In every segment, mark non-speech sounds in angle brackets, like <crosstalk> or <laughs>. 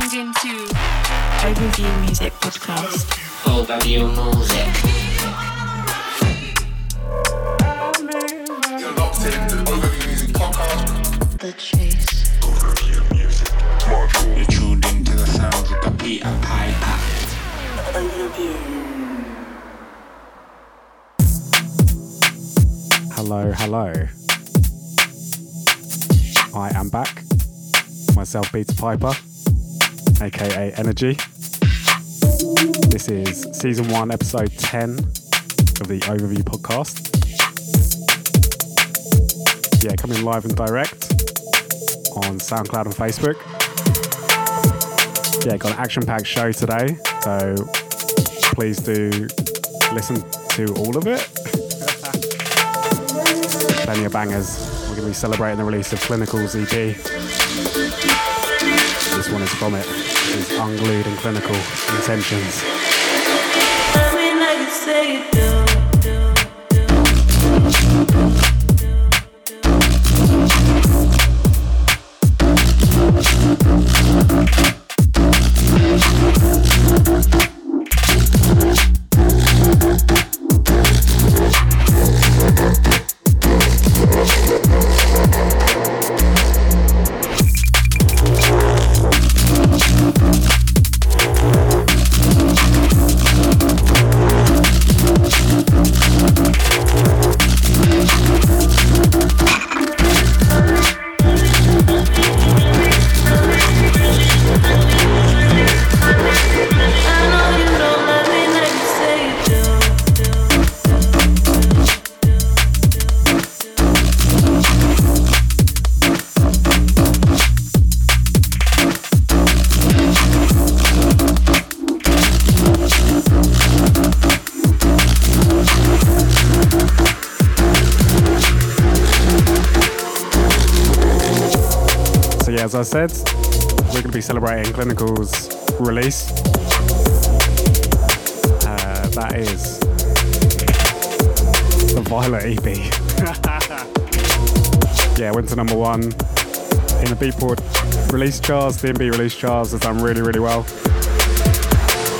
tuned into Overview Music Podcast. Overview Music. You're locked in to Overview Music Podcast. The Chase. Overview Music. Marshall. You're tuned into the sounds of the Peter Piper. Hello, hello. I am back. Myself, Peter Piper, aka Energy. This is season one, episode 10 of the Overview podcast. Yeah, coming live and direct on SoundCloud and Facebook. Yeah, got an action packed show today, so please do listen to all of it. <laughs> plenty of bangers. We're going to be celebrating the release of Clinical's EP. One is from it. This is Unglued and Clinical Intentions. I said, we're going to be celebrating Clinical's release. Uh, that is the Violet EP. <laughs> yeah, went to number one in the Beatport release charts. The MB release charts has done really, really well.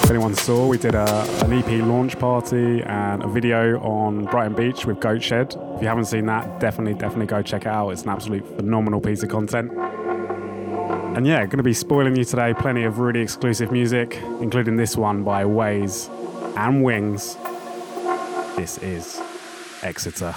If anyone saw, we did a, an EP launch party and a video on Brighton Beach with Goat Shed. If you haven't seen that, definitely, definitely go check it out. It's an absolute phenomenal piece of content. And yeah, going to be spoiling you today plenty of really exclusive music, including this one by Ways and Wings. This is Exeter.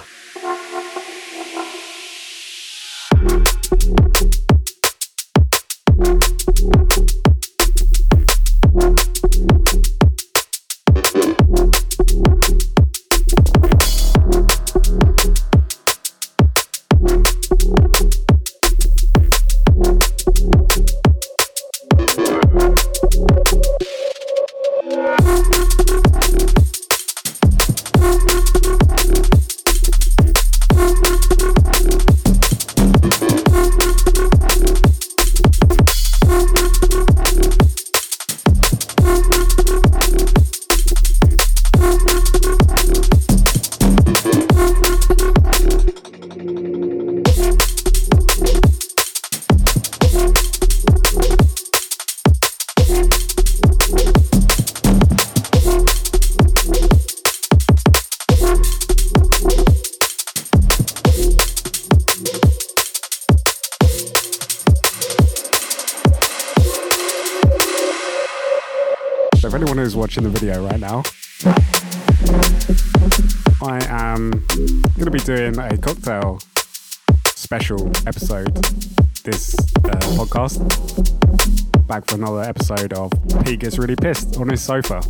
Another episode of Pete Gets Really Pissed on his sofa.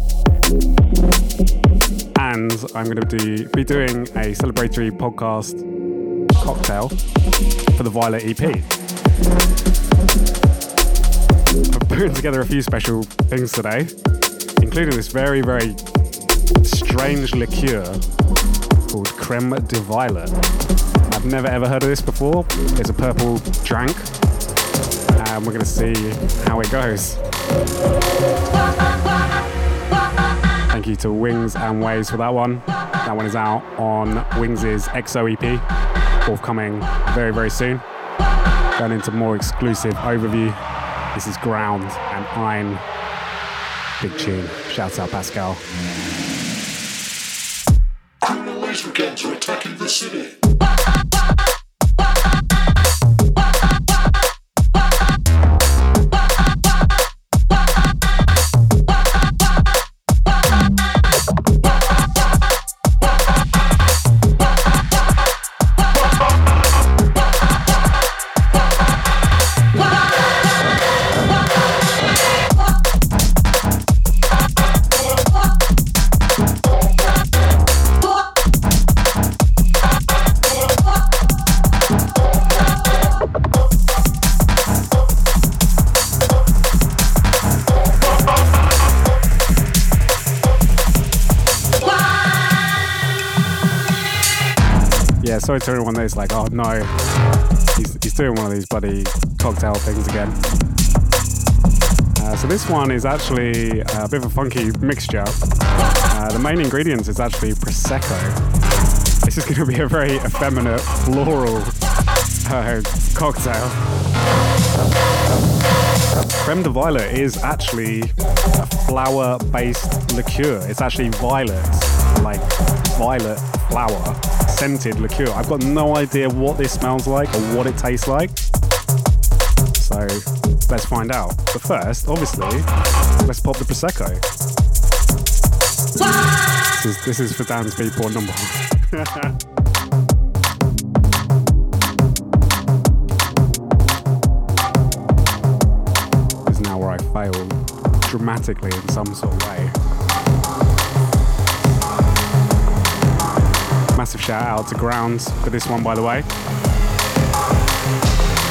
And I'm going to do, be doing a celebratory podcast cocktail for the Violet EP. I'm putting together a few special things today, including this very, very strange liqueur called Creme de Violet. I've never ever heard of this before. It's a purple drink, and we're going to see how it goes. Thank you to Wings and Waves for that one. That one is out on Wings' XO EP, forthcoming very, very soon. Going into more exclusive overview This is Ground and Ein. Big tune. Shouts out Pascal. Are attacking the city. To everyone that's like, oh no, he's, he's doing one of these bloody cocktail things again. Uh, so this one is actually a bit of a funky mixture. Uh, the main ingredients is actually prosecco. This is going to be a very effeminate floral uh, cocktail. Creme de Violet is actually a flower-based liqueur. It's actually violet, like violet flower scented liqueur. I've got no idea what this smells like or what it tastes like. So let's find out. But first, obviously, let's pop the prosecco. This is, this is for dance people number one. <laughs> is now where I failed dramatically in some sort of way. Massive shout out to Grounds for this one, by the way.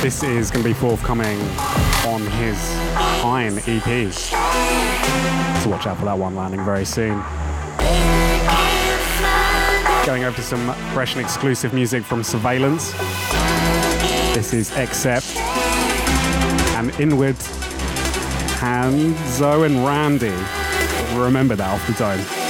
This is going to be forthcoming on his Hein EP. So watch out for that one landing very soon. Going over to some fresh and exclusive music from Surveillance. This is Accept and Inward Hanzo and Randy. Remember that off the dome.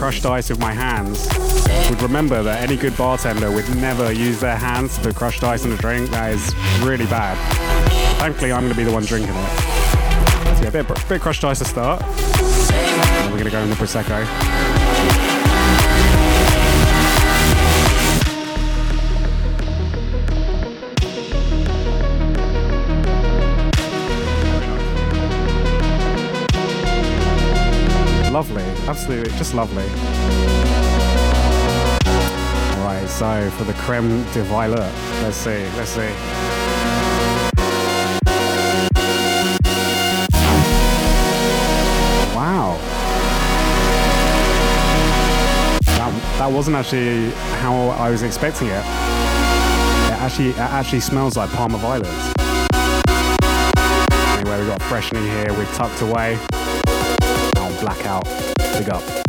Crushed ice with my hands, would remember that any good bartender would never use their hands to put crushed ice in a drink. That is really bad. Thankfully, I'm going to be the one drinking it. So yeah, a bit, bit crushed ice to start. We're going to go in the prosecco. Absolutely, just lovely. Alright, so for the creme de violet, let's see, let's see. Wow. That, that wasn't actually how I was expecting it. It actually, it actually smells like Parma. Anyway, we've got freshening here, we're tucked away. Blackout. Big up.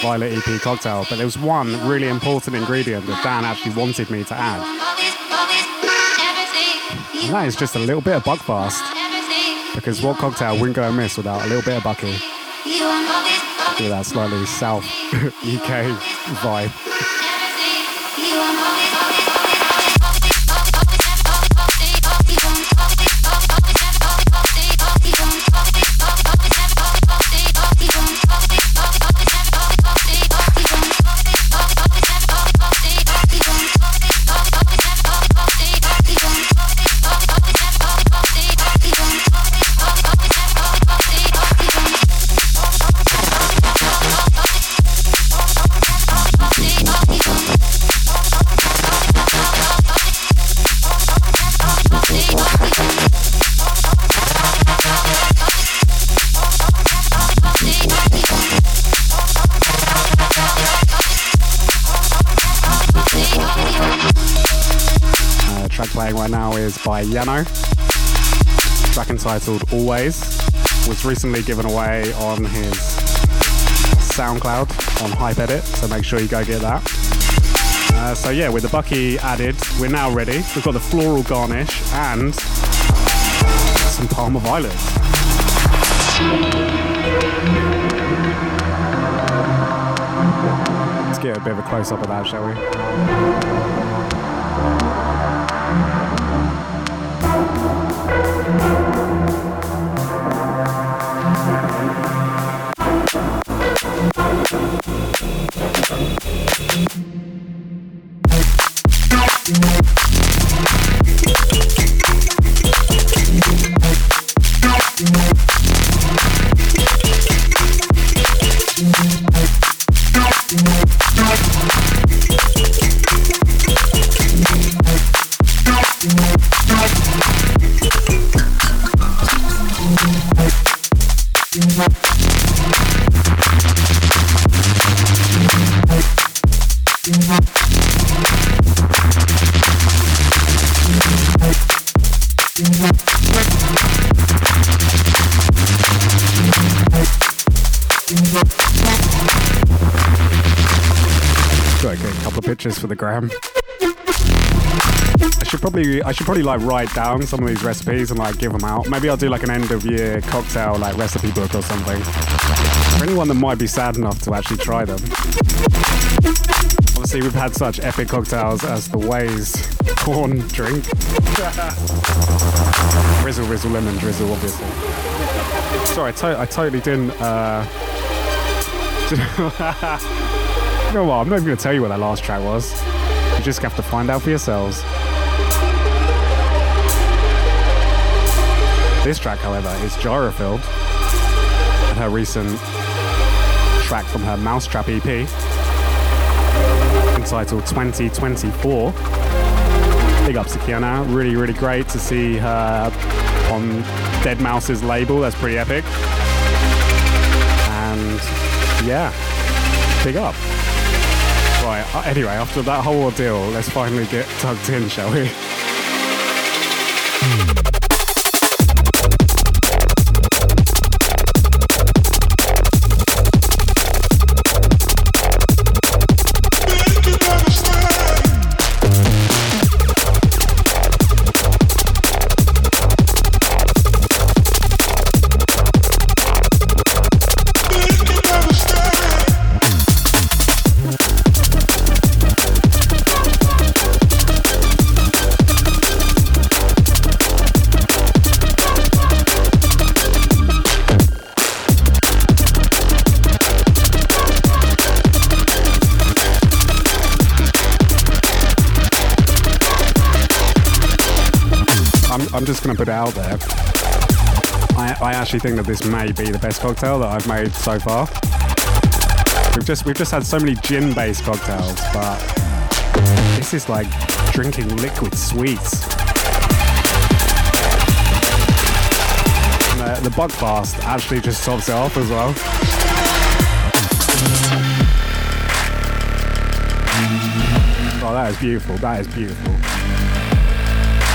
Violet EP cocktail, but there was one really important ingredient that Dan actually wanted me to add. And that is just a little bit of Buckfast. Because what cocktail wouldn't go amiss without a little bit of Bucky? With that slightly South <laughs> UK vibe. By Yano. Track entitled Always was recently given away on his SoundCloud on Hypeddit, so make sure you go get that. Uh, so yeah, with the Bucky added, we're now ready. We've got the floral garnish and some Parma violets. Let's get a bit of a close up of that, shall we? Get a couple of pictures for the gram. I should probably, I should probably like write down some of these recipes and like give them out. Maybe I'll do like an end of year cocktail like recipe book or something. For anyone that might be sad enough to actually try them. Obviously, we've had such epic cocktails as the Ways corn drink. <laughs> drizzle, rizzle, lemon drizzle, obviously. Sorry, I, to- I totally didn't. Uh... <laughs> You know what? I'm not even going to tell you what that last track was. You just have to find out for yourselves. This track, however, is Gyrofilled and her recent track from her mau5trap EP entitled 2024. Big ups to Kiana. Really, really great to see her on deadmau5's label. That's pretty epic. And yeah, big up. Right, uh, anyway, after that whole ordeal, let's finally get tugged in, shall we? Going to put it out there. I, I actually think that this may be the best cocktail that I've made so far. We've just we've just had so many gin-based cocktails, but this is like drinking liquid sweets. And uh, the, the Buckfast actually just tops it off as well. Oh, that is beautiful. That is beautiful.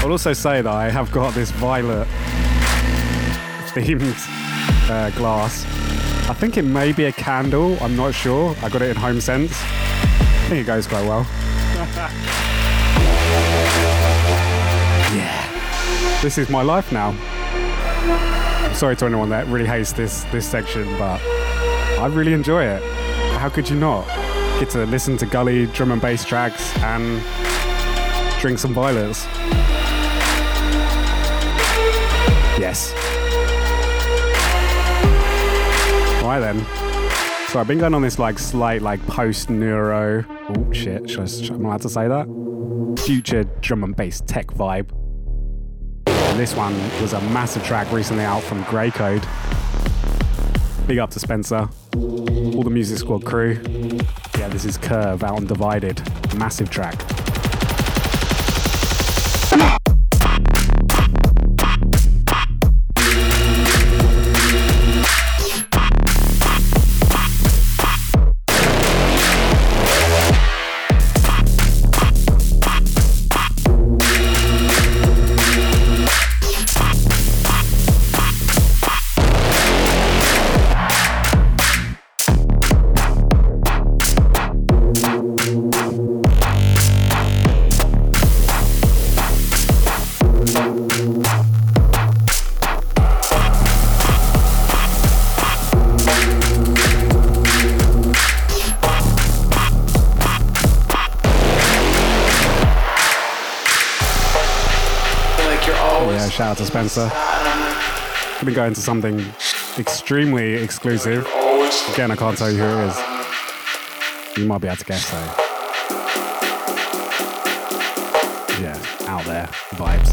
I'll also say that I have got this violet themed uh, glass I think it may be a candle. I'm not sure. I got it in Home Sense. I think it goes quite well. <laughs> yeah. This is my life now. I'm sorry to anyone that really hates this this section, but I really enjoy it. How could you not? Get to listen to gully drum and bass tracks and drink some violets. Yes. Right then. So I've been going on this like slight like post neuro. Oh shit! Should I, should, am I allowed to say that? Future drum and bass tech vibe. And this one was a massive track recently out from Grey Code. Big up to Spencer, all the Music Squad crew. Yeah, this is Curve out on Divided. Massive track. Shout out to Spencer. I've been going to something extremely exclusive. Again, I can't tell you who it is. You might be able to guess though. Yeah, out there, vibes.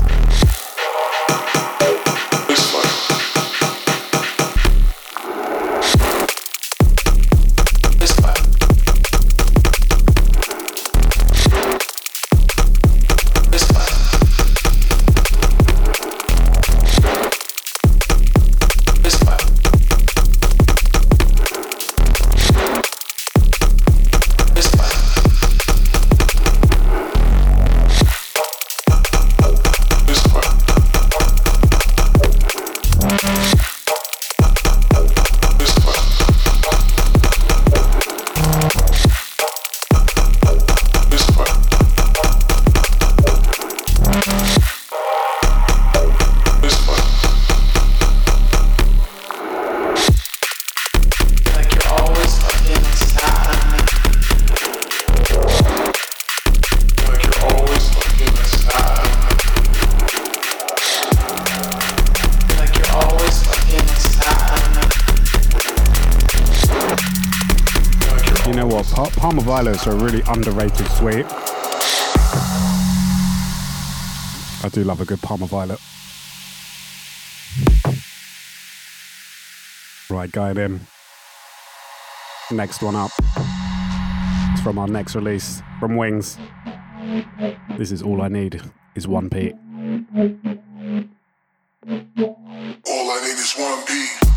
Parma are a really underrated sweet. I do love a good Parma Violet. Right, going in. Next one up. It's from our next release from Wings. This is all I need is one P. All I need is one beat.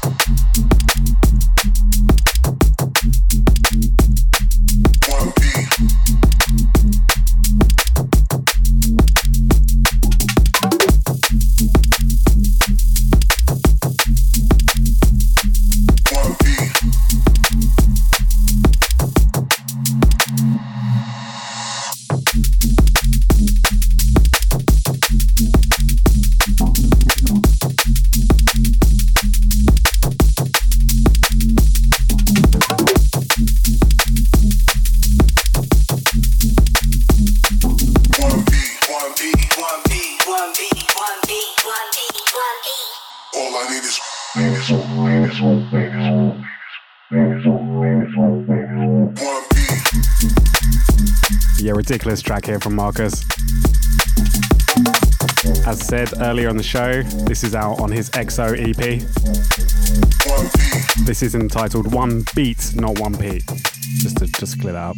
Ridiculous track here from Marcus. As said earlier on the show, this is out on his EXO EP. This is entitled One Beat, not One P. Just to just clear that up.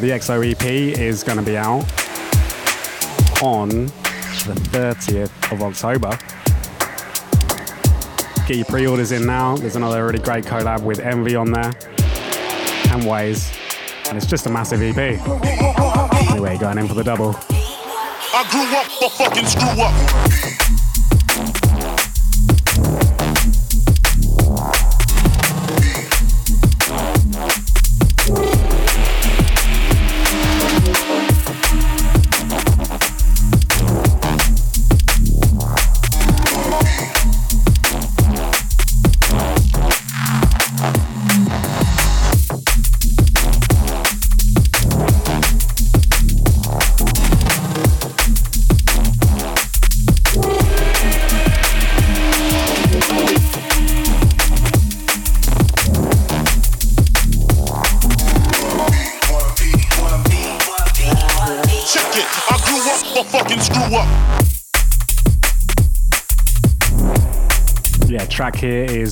The XO EP is going to be out on the 30th of October. Get your pre-orders in now. There's another really great collab with Envy on there and Ways, and it's just a massive EP. Anyway, going in for the double. I grew up for fucking screw up.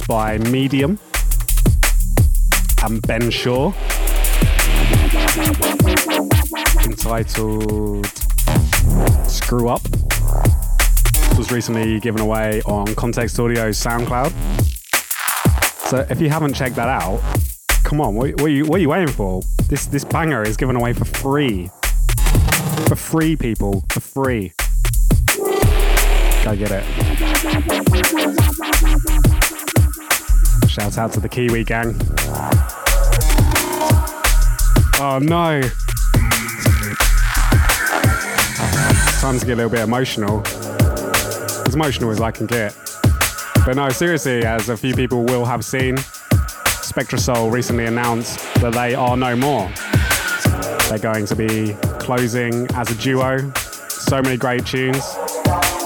By Medium and Ben Shaw. Entitled Screw Up. Was recently given away on Context Audio's SoundCloud. So if you haven't checked that out, come on, what, what, are, you, what are you waiting for? This this banger is given away for free. For free, people. For free. Go get it. Shout out to the Kiwi gang. Oh no. Time to get a little bit emotional. As emotional as I can get. But no, seriously, as a few people will have seen, Spectrasoul recently announced that they are no more. They're going to be closing as a duo. So many great tunes,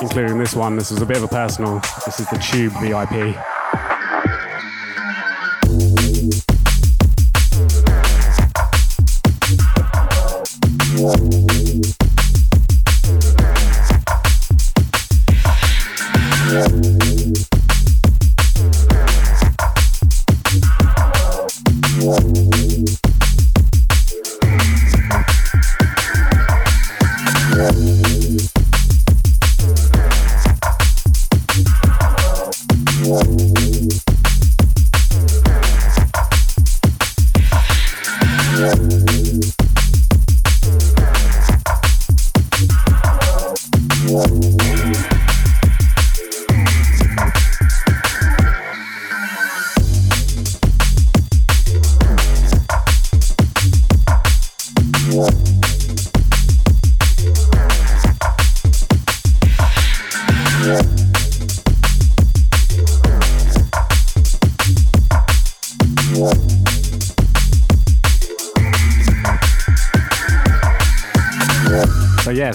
including this one. This was a bit of a personal. This is the Tube VIP.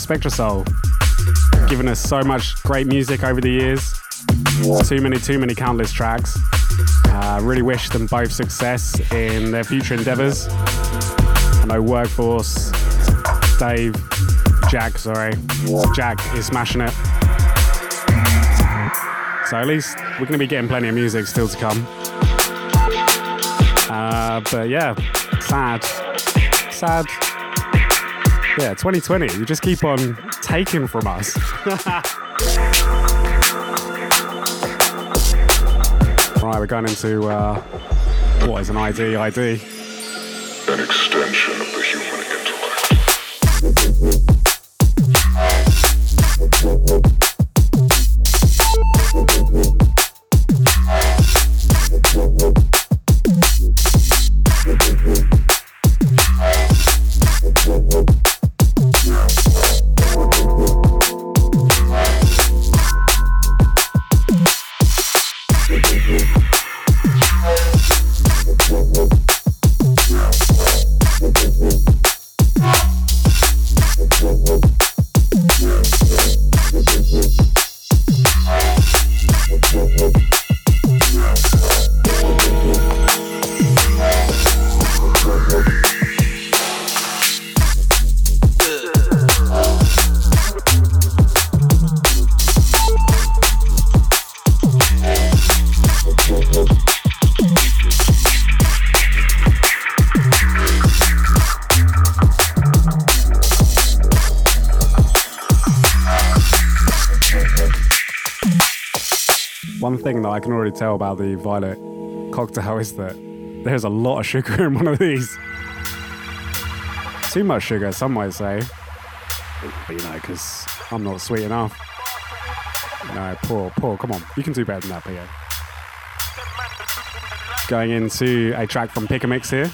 So yeah, Spectrasoul, given us so much great music over the years. Too many, too many countless tracks. Uh, really wish them both success in their future endeavors. I know Workforce, Dave, Jack, sorry, Jack is smashing it. So at least we're going to be getting plenty of music still to come. Uh, but yeah, sad, sad. Yeah, 2020. You just keep on taking from us. <laughs> right, we're going into uh, what is an ID? ID. Already tell about the violet cocktail is that there's a lot of sugar in one of these. Too much sugar, some might say. But you know, because I'm not sweet enough. No, Paul, Paul, come on. You can do better than that, Pio. Going into a track from Pick a Mix here.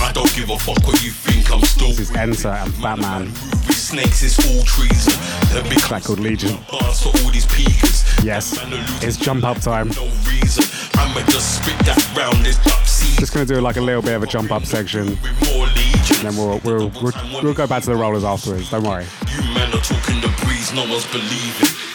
I don't give a fuck what you think, I'm still This is Enter and Batman. Snakes, it's all treason. The big Track called Legion. bars for all these peakers. Yes, it's jump up time. No reason. I'ma just spit that round this top seed. Just gonna do like a little bit of a jump up section. Legions. Then we'll, we'll, we'll, we'll go back to the rollers afterwards. Don't worry. You man are talking the breeze, no one's believing.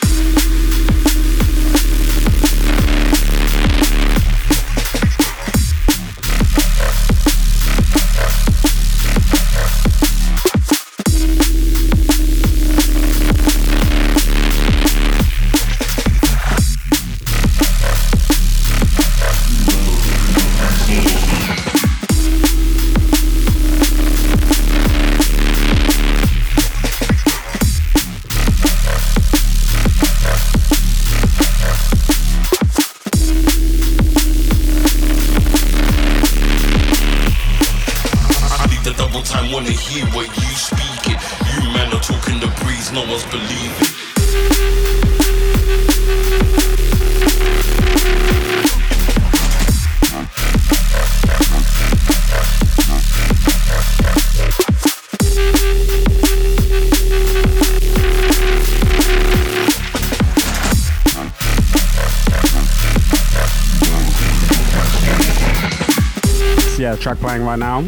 Track playing right now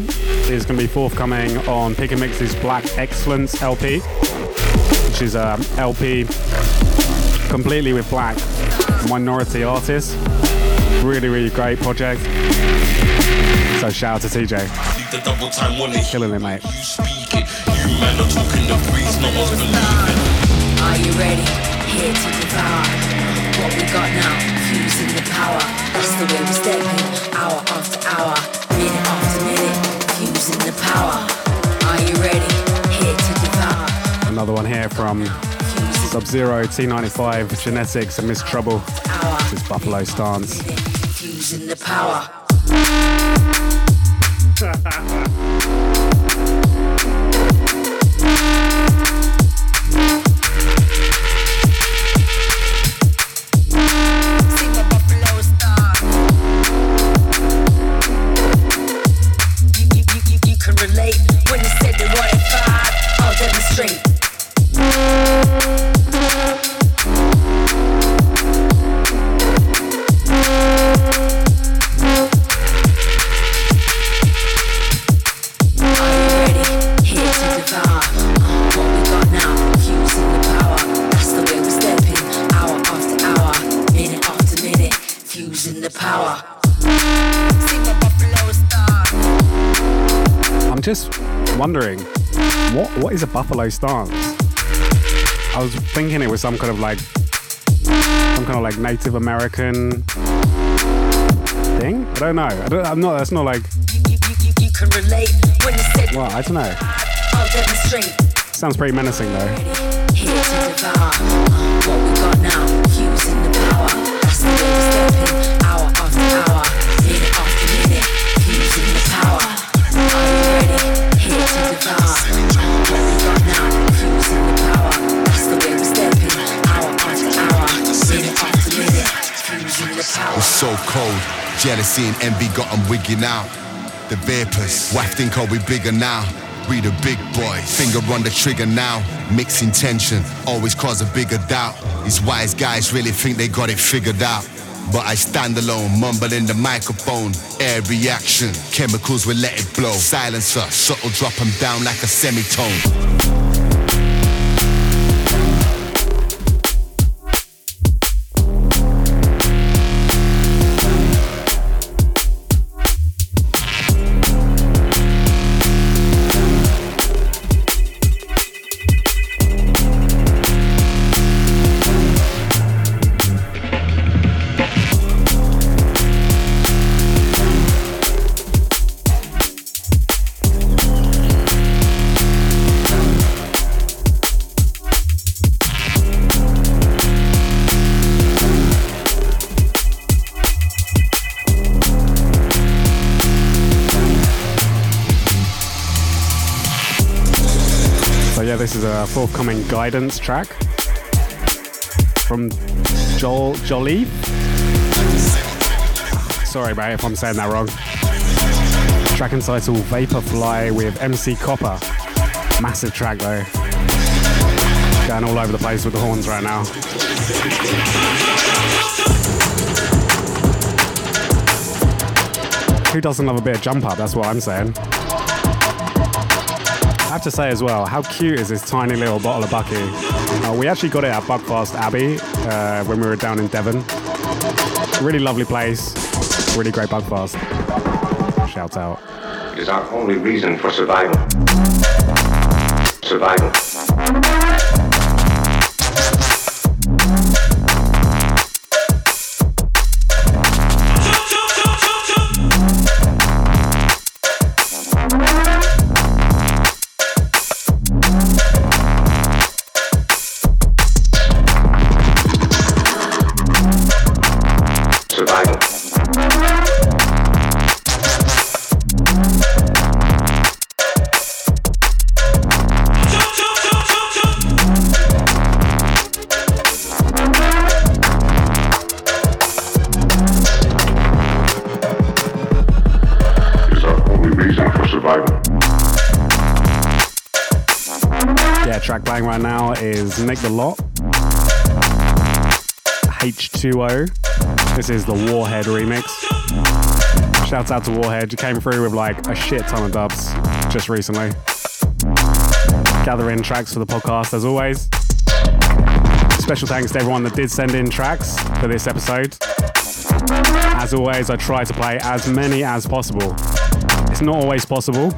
is going to be forthcoming on Pick and Mix's Black Excellence LP, which is um, a LP completely with black minority artists. Really, really great project. So shout out to TJ. Killing it, mate. are you ready? Here to devour what we got now. Fusing the power. That's the way we. Hour after Another one here from Sub Zero, T95, Genetics, and Miss Trouble. This is Buffalo Stance. <laughs> wondering, what what is a buffalo stance? I was thinking it was some kind of like some kind of like Native American thing. I don't know. I don't, I'm not. That's not like. You, you, you, you can relate when you said Well, I don't know. I'll demonstrate. Sounds pretty menacing though. Here to devour what we got now, fusing the power. That's the way we step in. So cold. Jealousy and envy got 'em wigging out. The vapors, think are we bigger now? We the big boys, finger on the trigger now. Mixing tension, always cause a bigger doubt. These wise guys really think they got it figured out. But I stand alone, mumble in the microphone. Air reaction, chemicals will let it blow. Silencer, subtle drop 'em down like a semitone. A forthcoming guidance track from Joel Jolie. Sorry, mate, if I'm saying that wrong. Track entitled Vaporfly with MC Copper. Massive track though. Going all over the place with the horns right now. Who doesn't love a bit of jump up? That's what I'm saying. I have to say as well, how cute is this tiny little bottle of Bucky? Uh, we actually got it at Buckfast Abbey uh, when we were down in Devon. Really lovely place. Really great Buckfast. Shout out. It is our only reason for survival. Survival. Nick the Lot. H2O. This is the Warhead remix. Shouts out to Warhead. You came through with like a shit ton of dubs just recently. Gathering tracks for the podcast as always. Special thanks to everyone that did send in tracks for this episode. As always, I try to play as many as possible. It's not always possible,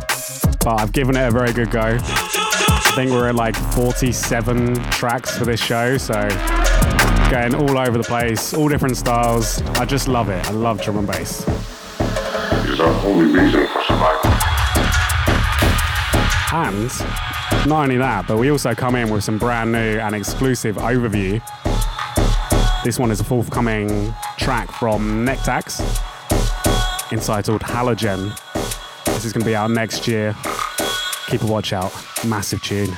but I've given it a very good go. I think we're at like 47 tracks for this show, so going all over the place, all different styles. I just love it. I love drum and bass. It is our only reason for survival. And not only that, but we also come in with some brand new and exclusive overview. This one is a forthcoming track from Nectax entitled Halogen. This is going to be out next year. A watch out. Massive tune.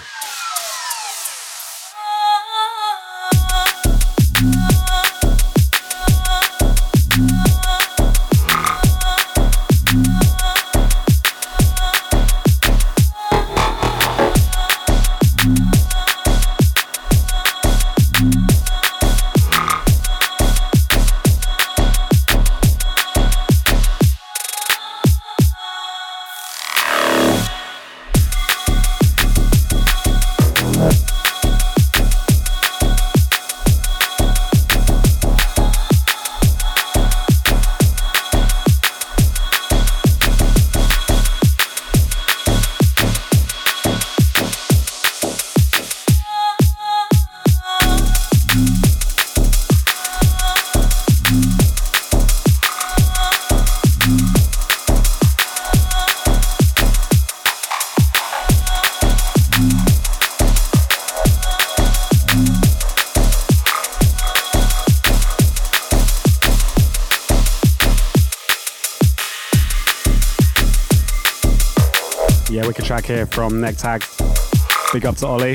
Track here from Nectax. Big up to Ollie.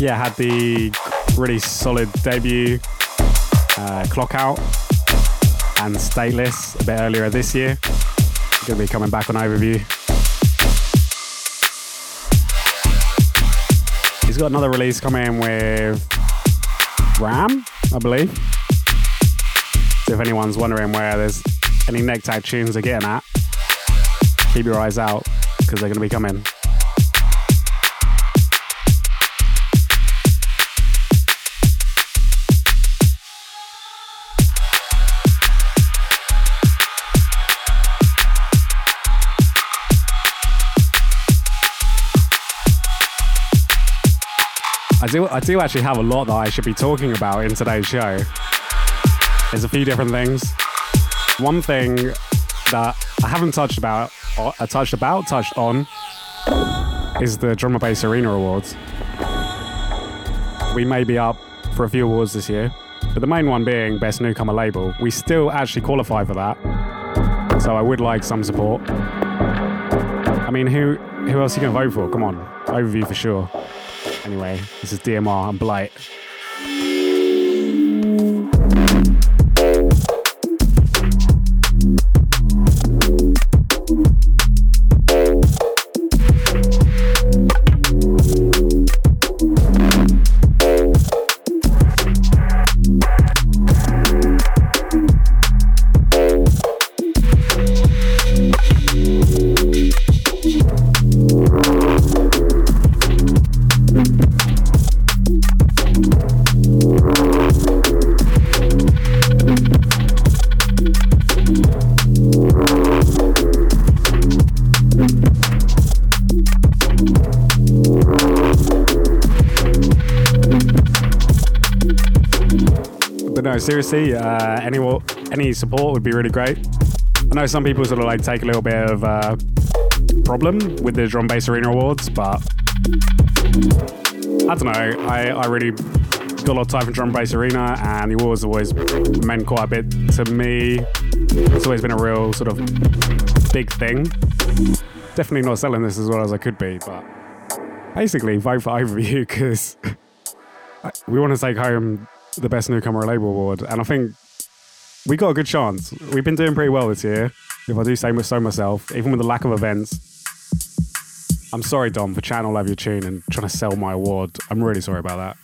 Yeah, had the really solid debut uh, Clock Out and Stateless a bit earlier this year. Gonna be coming back on overview. He's got another release coming with Ram, I believe. So if anyone's wondering where there's any Nectax tunes are getting at, keep your eyes out because they're going to be coming. I do, I do actually have a lot that I should be talking about in today's show. There's a few different things. One thing that I haven't touched about, uh, touched about, touched on, is the Drum and Bass Arena Awards. We may be up for a few awards this year, but the main one being Best Newcomer Label. We still actually qualify for that, so I would like some support. I mean, who who else are you to vote for? Come on. Overview for sure. Anyway, this is DMR and Blight. Seriously, uh, any any support would be really great. I know some people sort of like take a little bit of uh, problem with the drum bass arena awards, but I don't know. I, I really got a lot of time for drum bass arena, and the awards always meant quite a bit to me. It's always been a real sort of big thing. Definitely not selling this as well as I could be, but basically vote for Overview because <laughs> we want to take home the best newcomer label award, and I think we got a good chance. We've been doing pretty well this year, if I do say so myself, even with the lack of events. I'm sorry, Dom, for chatting all over your tune and trying to sell my award. I'm really sorry about that.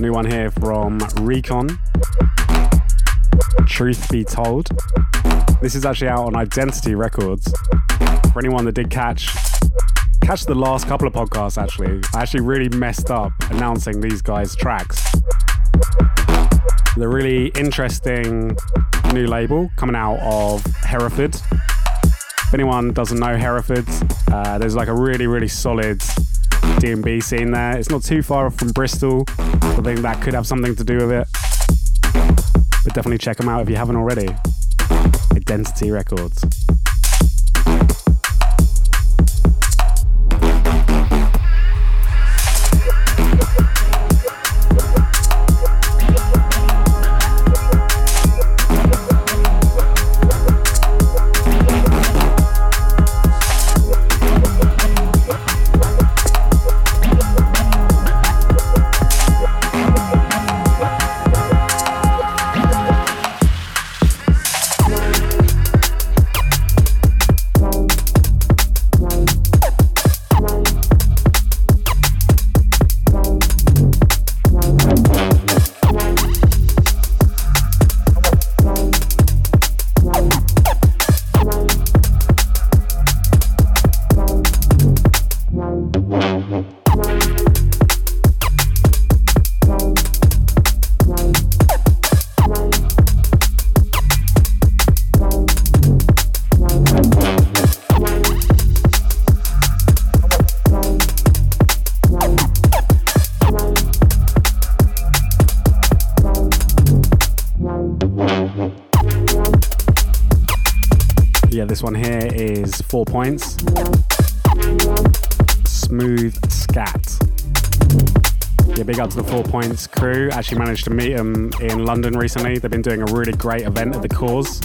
New one here from Recon. Truth be told. This is actually out on Identity Records. For anyone that did catch catch the last couple of podcasts actually. I actually really messed up announcing these guys' tracks. The really interesting new label coming out of Hereford. If anyone doesn't know Hereford, uh, there's like a really, really solid D&B scene there. It's not too far off from Bristol. I think that could have something to do with it. But definitely check them out if you haven't already. Identity Records. Four points. Smooth Scat. Yeah, big up to the Four Points crew. Actually managed to meet them in London recently. They've been doing a really great event at the Cause.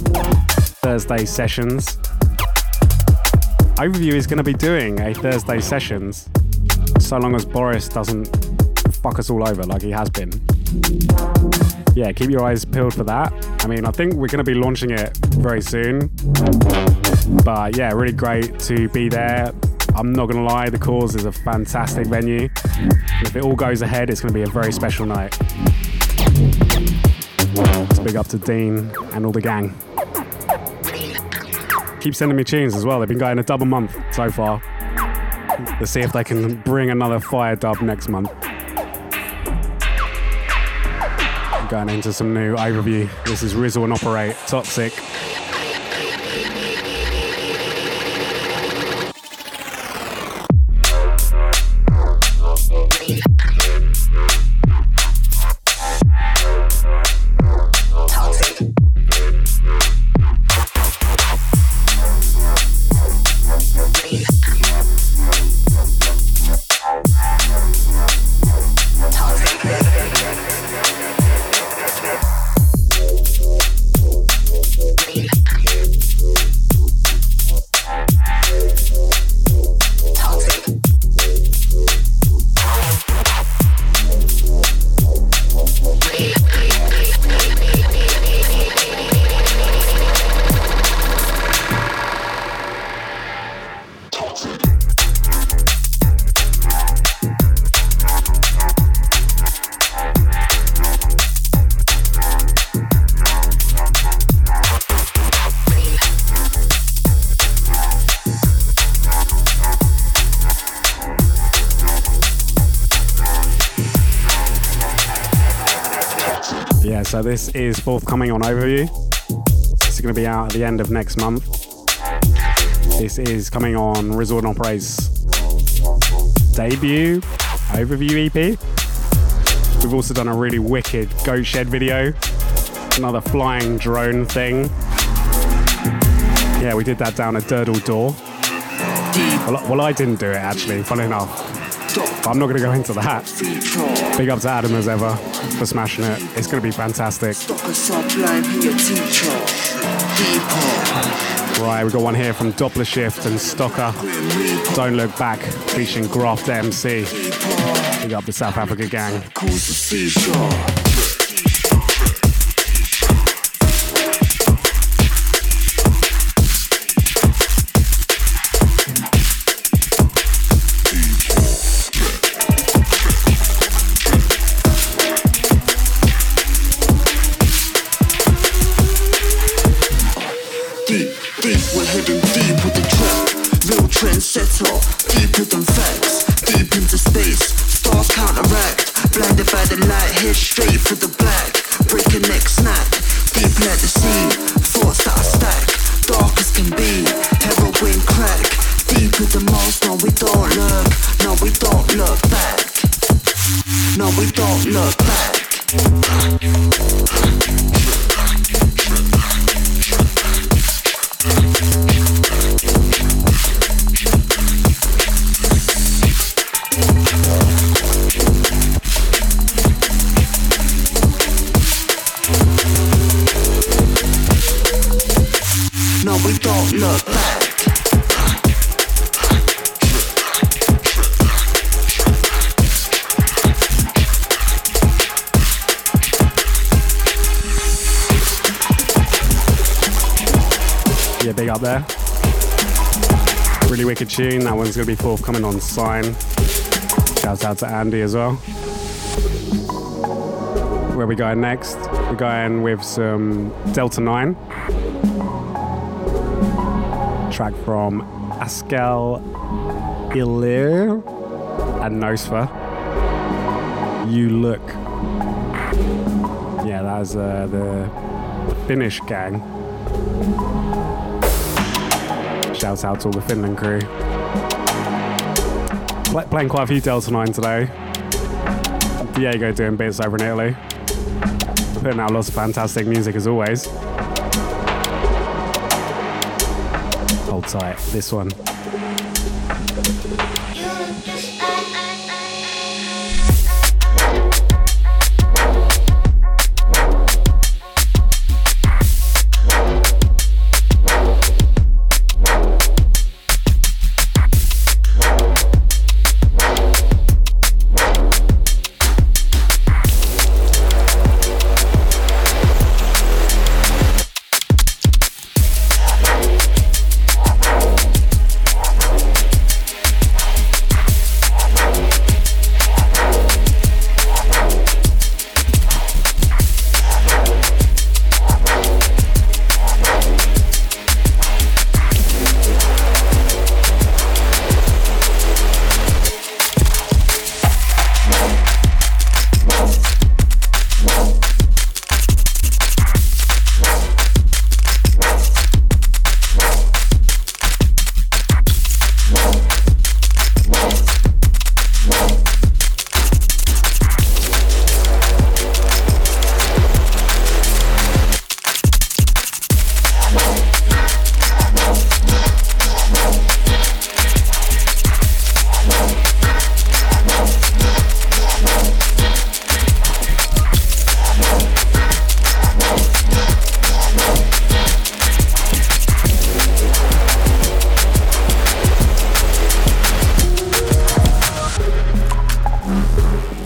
Thursday sessions. Overview is going to be doing a Thursday sessions so long as Boris doesn't fuck us all over like he has been. Yeah, keep your eyes peeled for that. I mean, I think we're going to be launching it very soon. But yeah, really great to be there. I'm not to lie, the cause is a fantastic venue. If it all goes ahead, it's to be a very special night. So big up to Dean and all the gang. Keep sending me tunes as well. They've been going a double month so far. Let's see if they can bring another fire dub next month. Going into some new overview. This is Rizzle and Operate Toxic. This is forthcoming on Overview. It's going to be out at the end of next month. This is coming on Resort and Operate's debut Overview EP. We've also done a really wicked Goat Shed video. Another flying drone thing. Yeah, we did that down at Durdle Door. Well, well, I didn't do it actually, fun enough. But I'm not going to go into that. Big up to Adam as ever for smashing it. It's going to be fantastic. Right, we've got one here from Doppler Shift and Stocker. Don't Look Back, featuring Graft MC. Big up the South Africa gang. Look back. Wicked tune. That one's going to be forthcoming on Sign. Shouts out to Andy as well. Where we going next? We're going with some Delta 9. Track from Askel Elere and Nosfa. You Look. Yeah, that was uh, the Finnish gang. Shouts out to all the Finland crew. Pl- playing quite a few Delta 9 today. Diego doing bits over in Italy. Putting out lots of fantastic music as always. Hold tight, this one.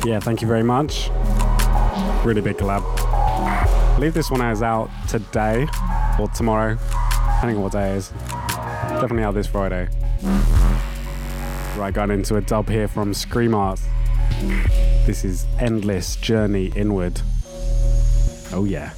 Yeah, thank you very much. Really big collab. I believe this one is out today or tomorrow, depending on what day is. Definitely out this Friday. Right, going into a dub here from Scream Art. This is Endless Journey Inward. Oh, yeah.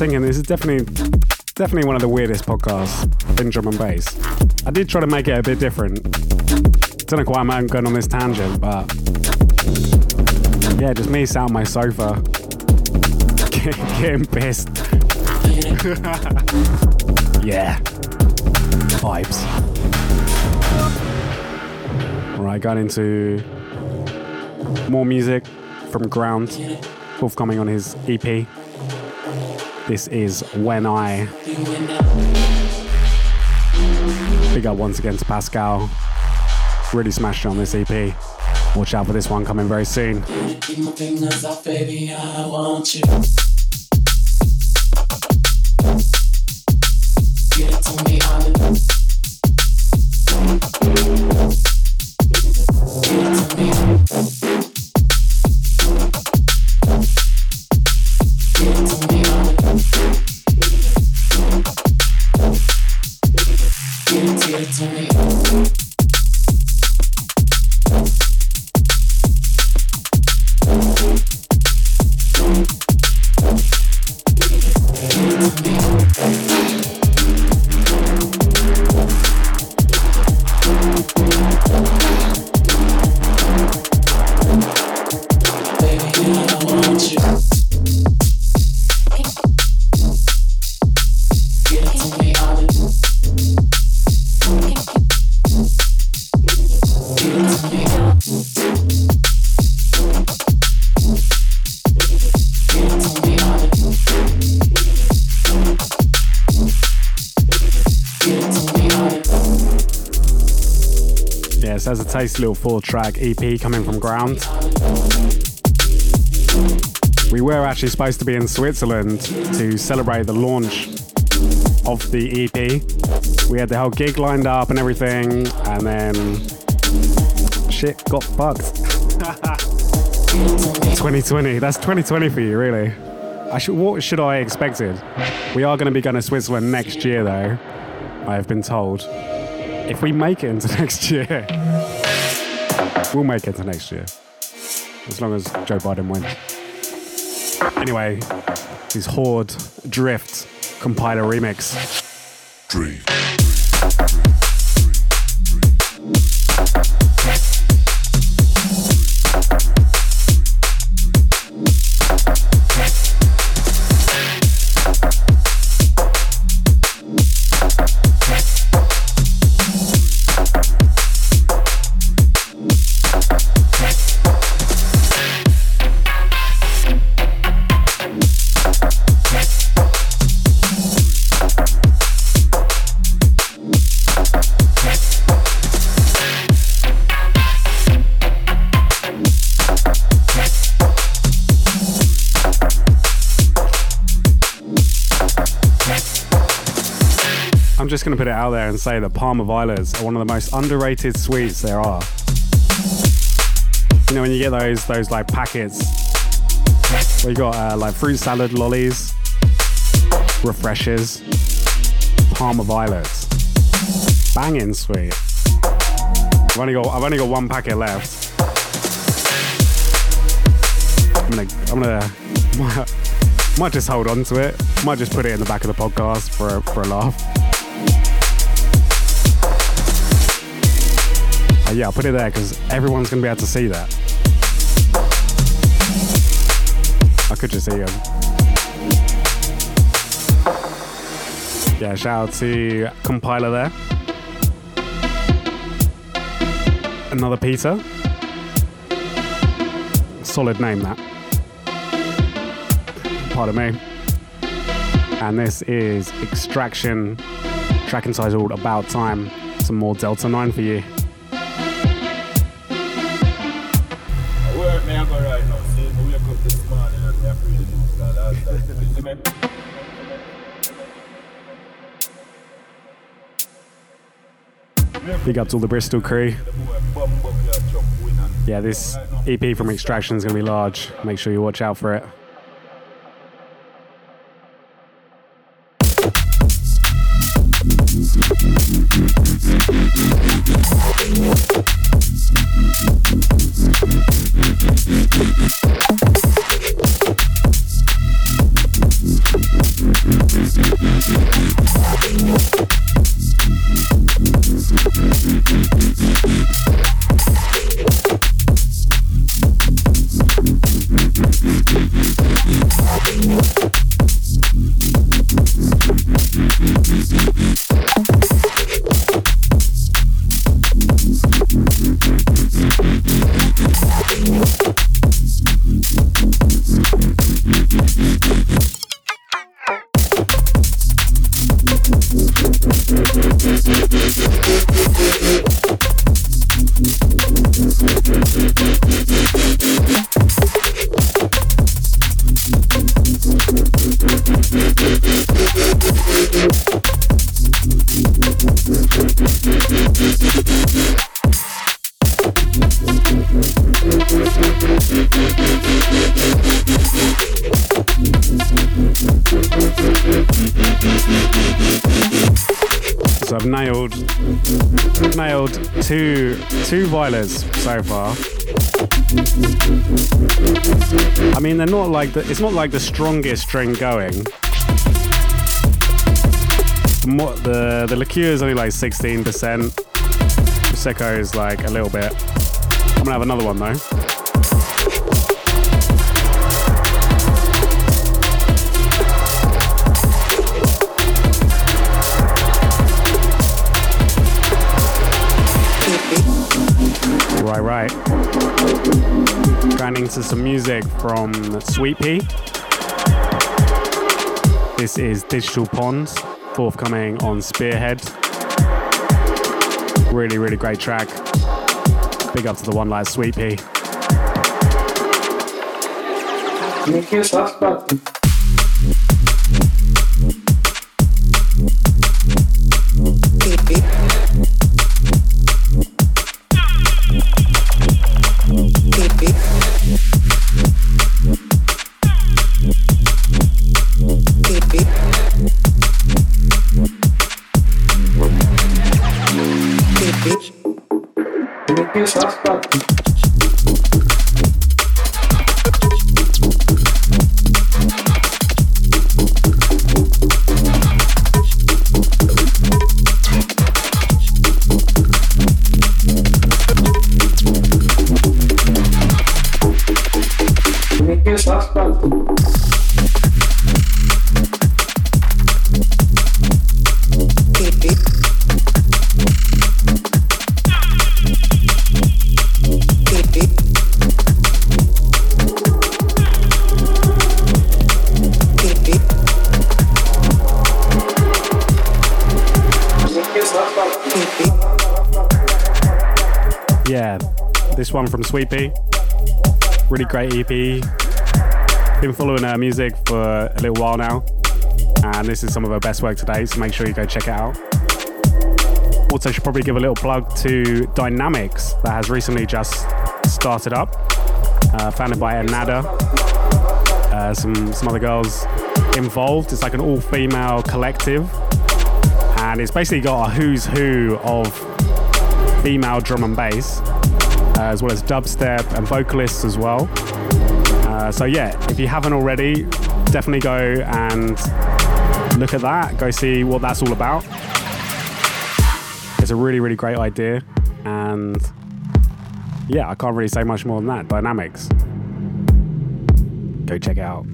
Just thinking this is definitely definitely one of the weirdest podcasts in drum and bass. I did try to make it a bit different. Don't know why I'm going on this tangent, but yeah, just me sat on my sofa <laughs> getting pissed. <laughs> yeah, vibes. All right, got into more music from Ground, forthcoming on his EP. This is When I. Big up once again to Pascal. Really smashed on this EP. Watch out for this one coming very soon. There's a tasty little four track EP coming from Ground. We were actually supposed to be in Switzerland to celebrate the launch of the EP. We had the whole gig lined up and everything, and then shit got fucked. <laughs> 2020, that's 2020 for you, really. I should, what should I expected? We are going to be going to Switzerland next year, though. I have been told. If we make it into <laughs> next year, we'll make it to next year. As long as Joe Biden wins. Anyway, this Horde Drift compiler remix. Dream. Put it out there and say that Parma Violets are one of the most underrated sweets there are. You know, when you get those, those like packets where you got uh, like fruit salad lollies, refreshers, Parma Violets, banging sweet. I've only got I've only got one packet left. I'm gonna I'm gonna might, <laughs> might just hold on to it. Might just put it in the back of the podcast for a, for a laugh. Uh, yeah, I'll put it there because everyone's going to be able to see that. I could just see him. Yeah, shout out to Compiler there. Another Peter. Solid name that. Pardon me. And this is Extraction, track entitled About Time. Some more Delta 9 for you. Big up to all the Bristol crew. Yeah, this EP from Extraction is going to be large. Make sure you watch out for it. Two violets so far. I mean, they're not like the, it's not like the strongest drink going. More, the the liqueur is only like 16%. Prosecco is like a little bit. I'm gonna have another one though. Music from Sweet Pea. This is Digital Ponds, forthcoming on Spearhead. Really, really great track. Big up to the one like Sweet Pea. Yeah, this one from Sweet Pea. Really great EP. Been following her music for a little while now, and this is some of her best work today, so make sure you go check it out. Also, should probably give a little plug to Dynamics that has recently just started up, uh, founded by Nada. Uh, some some other girls involved. It's like an all-female collective, and it's basically got a who's who of female drum and bass, uh, as well as dubstep and vocalists as well. Uh, so yeah, if you haven't already, definitely go and look at that. Go see what that's all about. It's a really, really great idea, and yeah, I can't really say much more than that. Dynamics. Go check it out.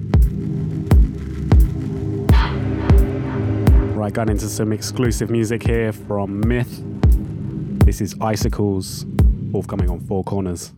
Right, going into some exclusive music here from Myth. This is Icicles, forthcoming on Four Corners.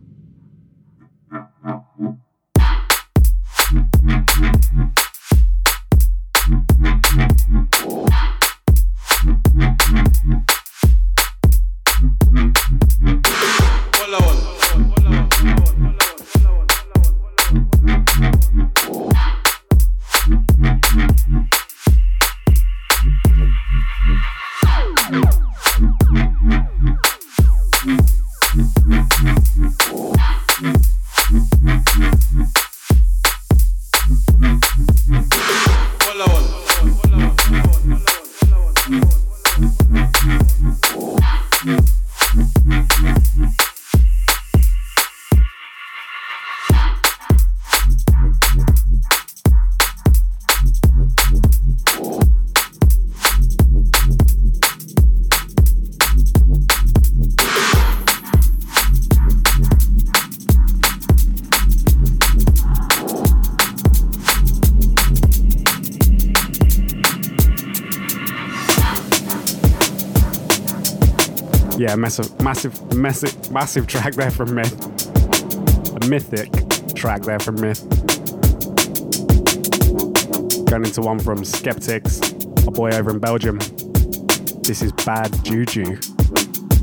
Yeah, massive, massive, massive, massive track there from Myth. A mythic track there from Myth. Going into one from Skeptics, a boy over in Belgium. This is Bad Juju.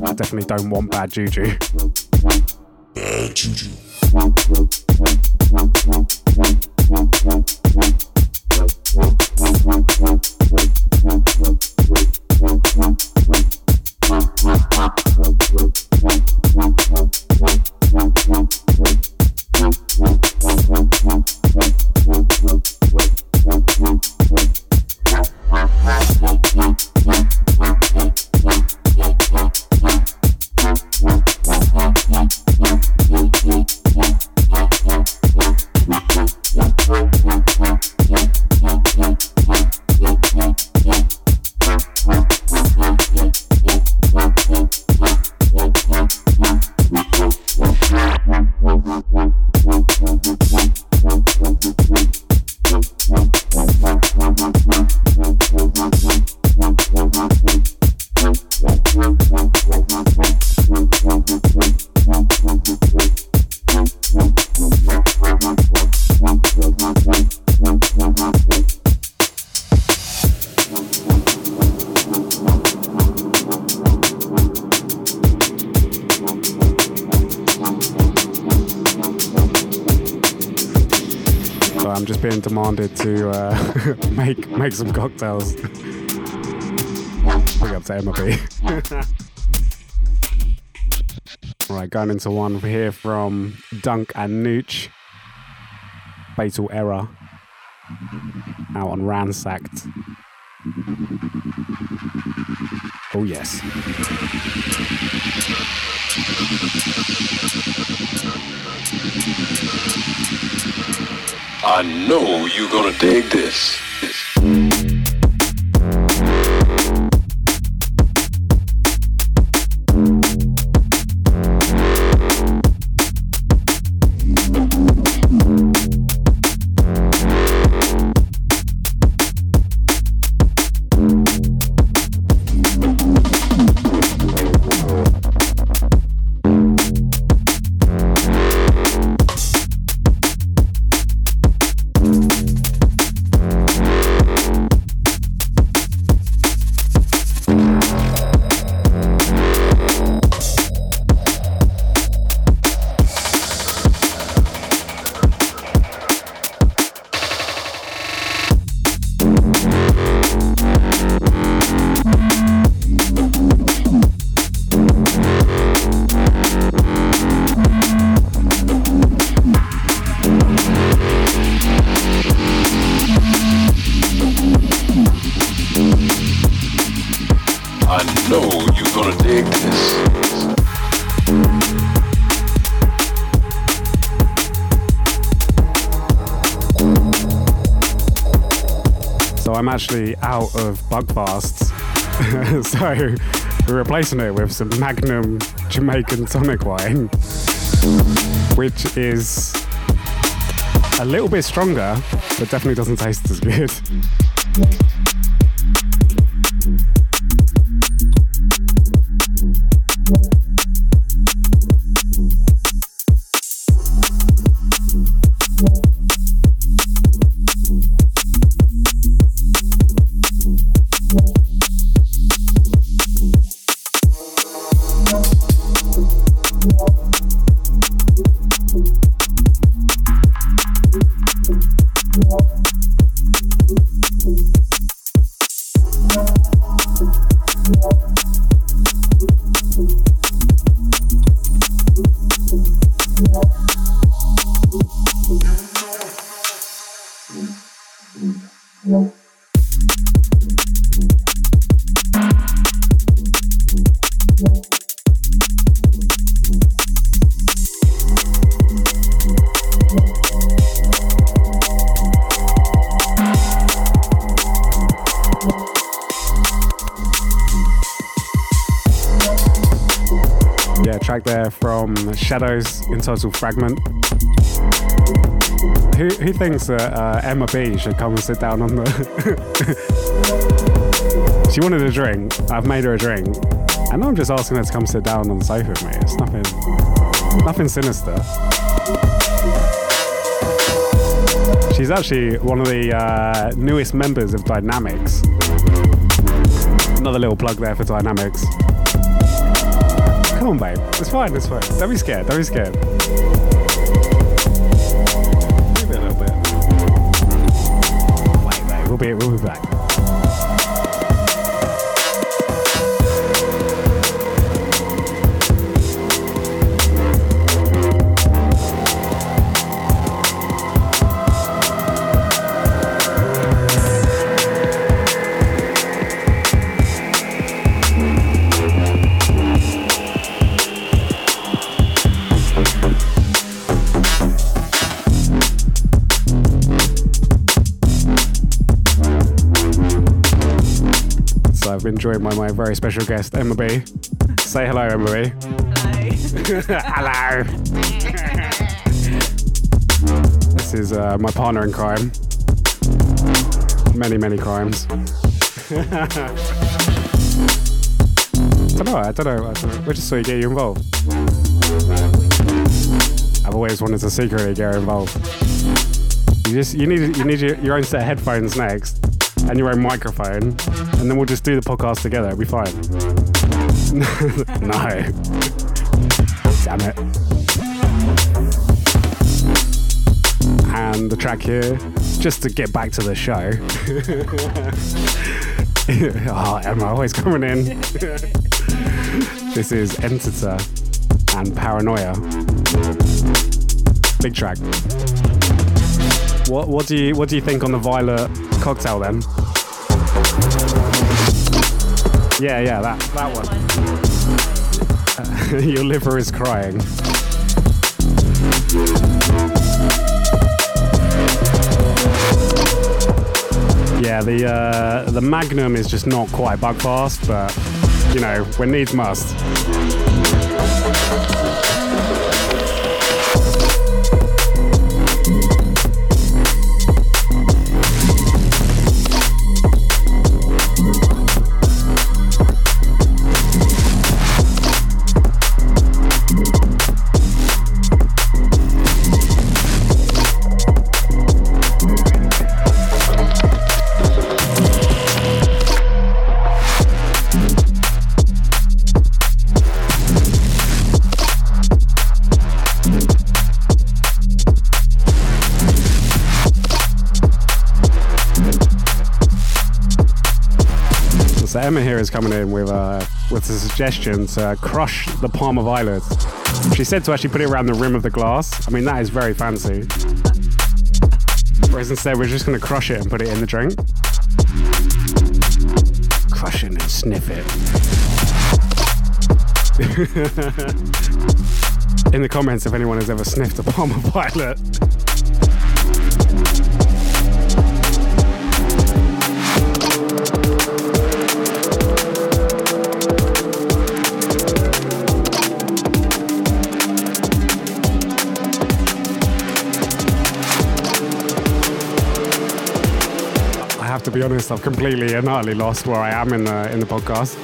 I definitely don't want bad juju. Bad juju. Demanded to uh, <laughs> make make some cocktails. Big up to Emma B. <laughs> right, going into one here from Dunk and Nooch. Fatal Error. Out on Ransacked. Oh, yes. I know you're gonna dig this. I'm actually out of Buckfasts. <laughs> so we're replacing it with some Magnum Jamaican tonic wine, which is a little bit stronger, but definitely doesn't taste as good. Shadows entitled Fragment. Who, who thinks that uh, Emma B should come and sit down on the. <laughs> she wanted a drink. I've made her a drink. And I'm just asking her to come sit down on the sofa with me. It's nothing, nothing sinister. She's actually one of the uh, newest members of Dynamics. Another little plug there for Dynamics. On, babe. It's fine. It's fine. Don't be scared. Don't be scared. Leave a little bit. Wait, wait. We'll be. We'll be back. Been joined by my very special guest, Emma B. Say hello, Emma B. <laughs> hello. this is uh, my partner in crime. Many, many crimes. <laughs> I don't know. I don't know. I don't know. We just saw you get you involved. I've always wanted to secretly get involved. You just you need you need your, your own set of headphones next and your own microphone, and then we'll just do the podcast together. It'll be fine. <laughs> no. Damn it. And the track here, just to get back to the show. oh, <laughs> Emma always coming in. <laughs> this is Entita and Paranoia. Big track. What what do you what do you think on the violet cocktail then? Yeah, yeah, that that one. <laughs> Your liver is crying. Yeah, the uh, the Magnum is just not quite Buckfast, but you know, when needs must. Emma here is coming in with uh, with a suggestion to crush the Parma violets. She said to actually put it around the rim of the glass. I mean, that is very fancy. Whereas instead, we're just going to crush it and put it in the drink. Crush it and sniff it. <laughs> in the comments, if anyone has ever sniffed a Parma <laughs> violet. Be honest, I've completely and utterly lost where I am in the in the podcast.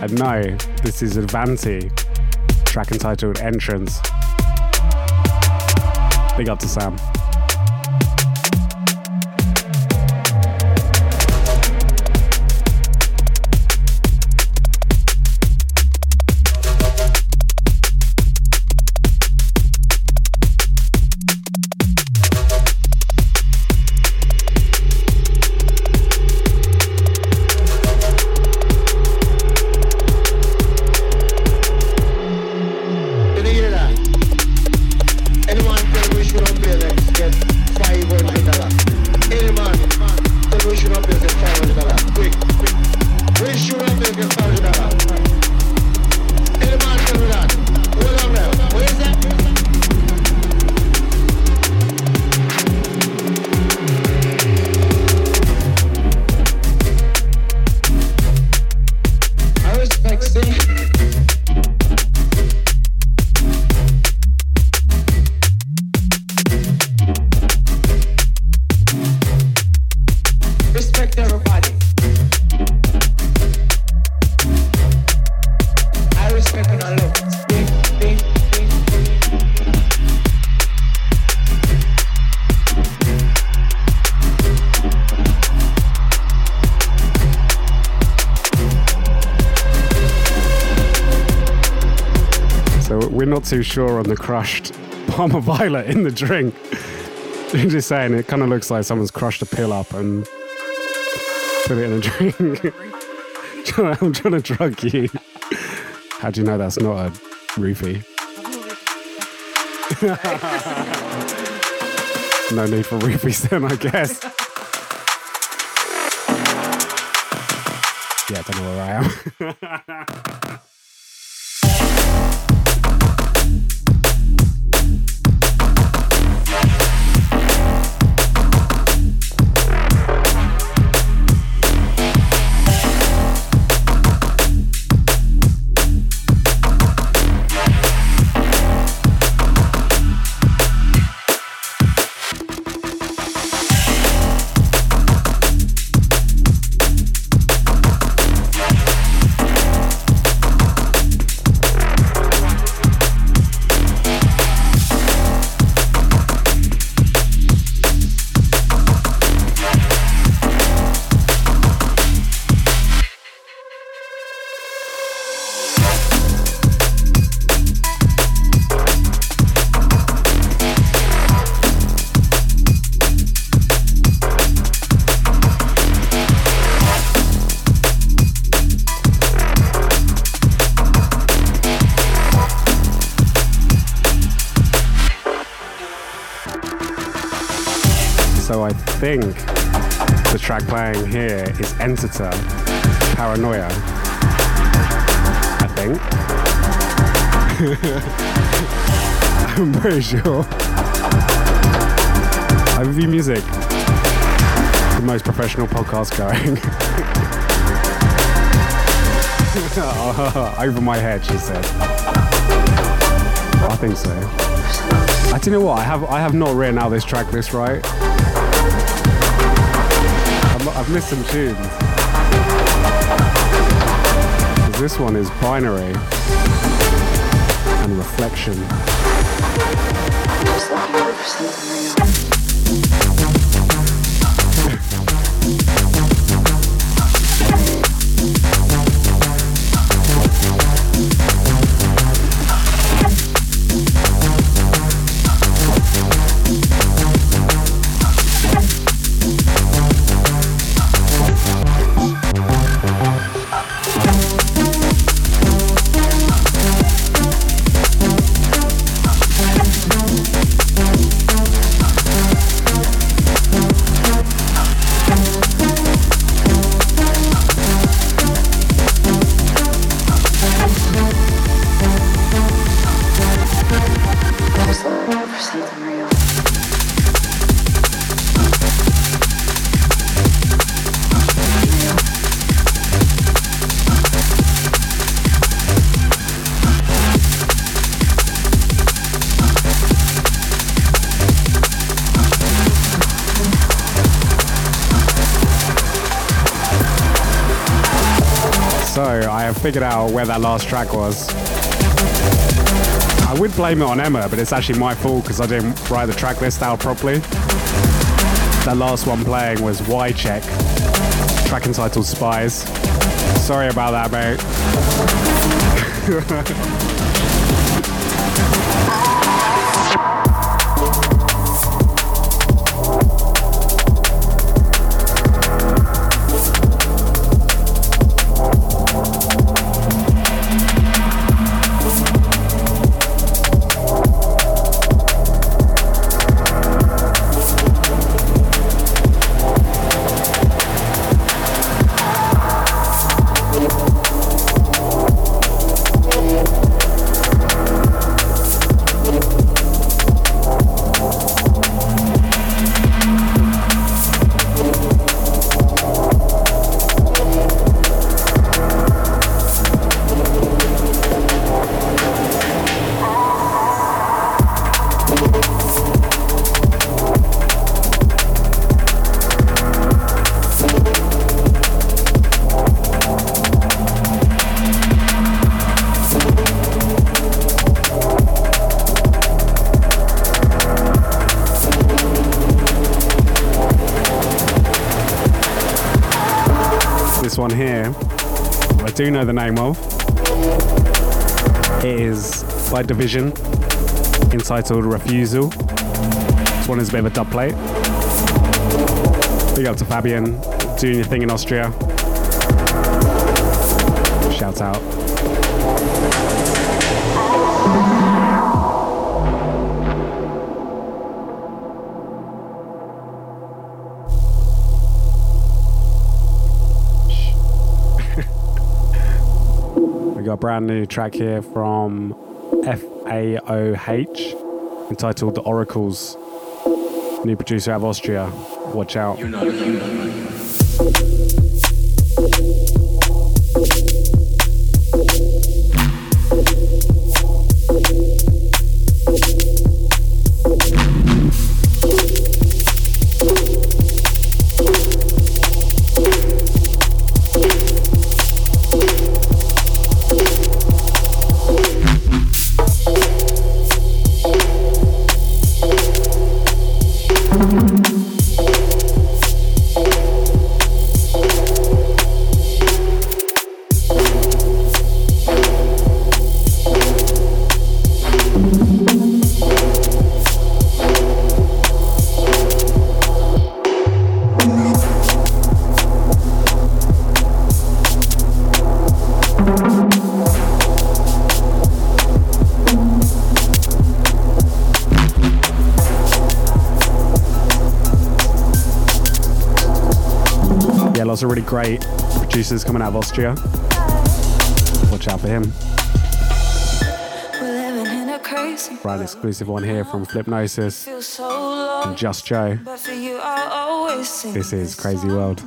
and no, this is Avanti, track entitled Entrance. Big up to Sam. Too sure on the crushed <laughs> Parma Violet in the drink. <laughs> I'm just saying, it kind of looks like someone's crushed a pill up and put it in a drink. <laughs> I'm trying to drug you. How do you know that's not a roofie? no need for roofies then, I guess. Yeah, I don't know where I is Entita Paranoia. I think. <laughs> I'm pretty sure. Overview Music, the most professional podcast going. <laughs> Over my head, she said. I think so. I do you know what? I have I have not written out this track list right. I've missed some tunes. This one is binary and reflection. Figured out where that last track was. I would blame it on Emma, but it's actually my fault because I didn't write the track list out properly. That last one playing was Y Check, track entitled Spies. Sorry about that, mate. <laughs> do know the name of. It is by Division entitled Refusal. This one is a bit of a dub plate. Big up to Fabian, doing your thing in Austria. Shout out. Got a brand new track here from FAOH entitled The Oracles. New producer out of Austria. Watch out. Great producers coming out of Austria. Watch out for him. We're living in a crazy Brand exclusive one here from Flipnosis and Just Joe. But for you, I'll always sing This is Crazy World.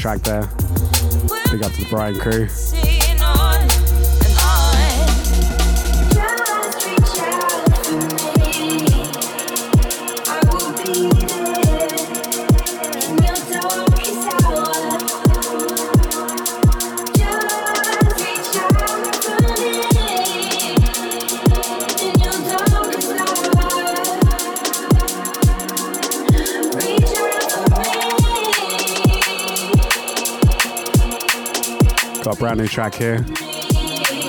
Track there. Big up to the Brian crew. Brand new track here.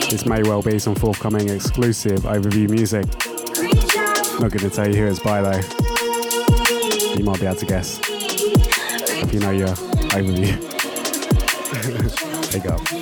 This may well be some forthcoming exclusive overview music. Not going to tell you who it's by though. You might be able to guess if you know your overview. <laughs> there you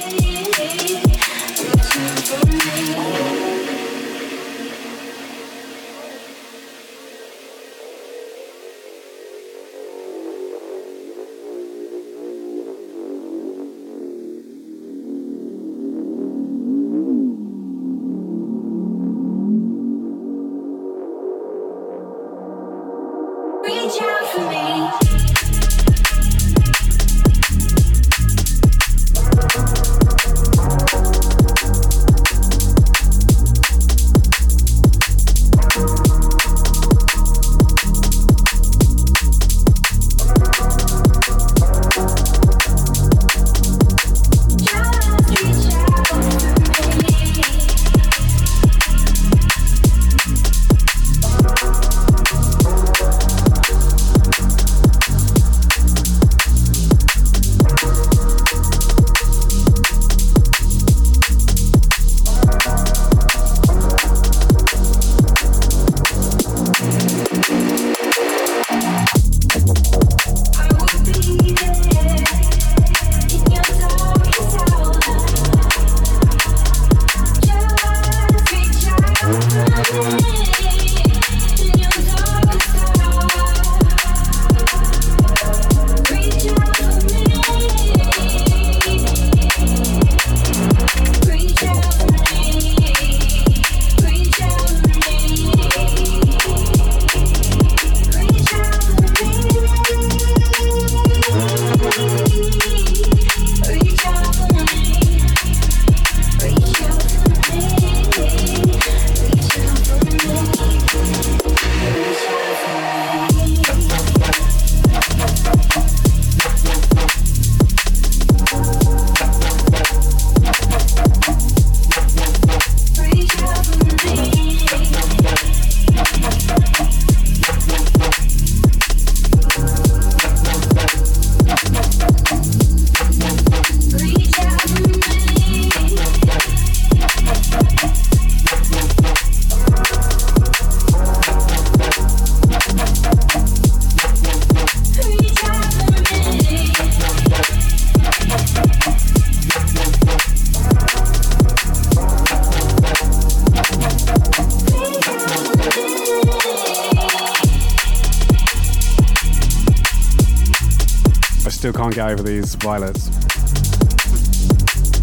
over these violets.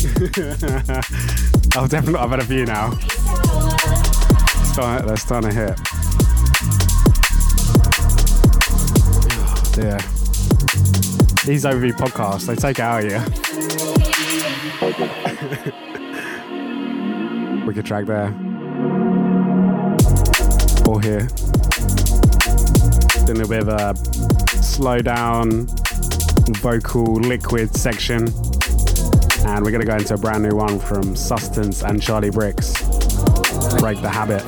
<laughs> I've definitely I've had a few now. Start, they're starting to hit. Oh, dear. These overview podcasts, they take out of you. <laughs> Wicked track there. Or here. Doing a bit of a slow down vocal liquid section. And we're going to go into a brand new one from Sustance and Charli Brix. Break the habit.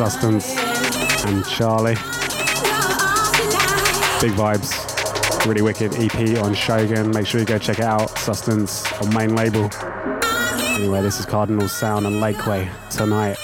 Sustance and Charlie. Big vibes. Really wicked EP on Shogun. Make sure you go check it out. Sustance on main label. Anyway, this is Cardinal Sound and Lakeway tonight.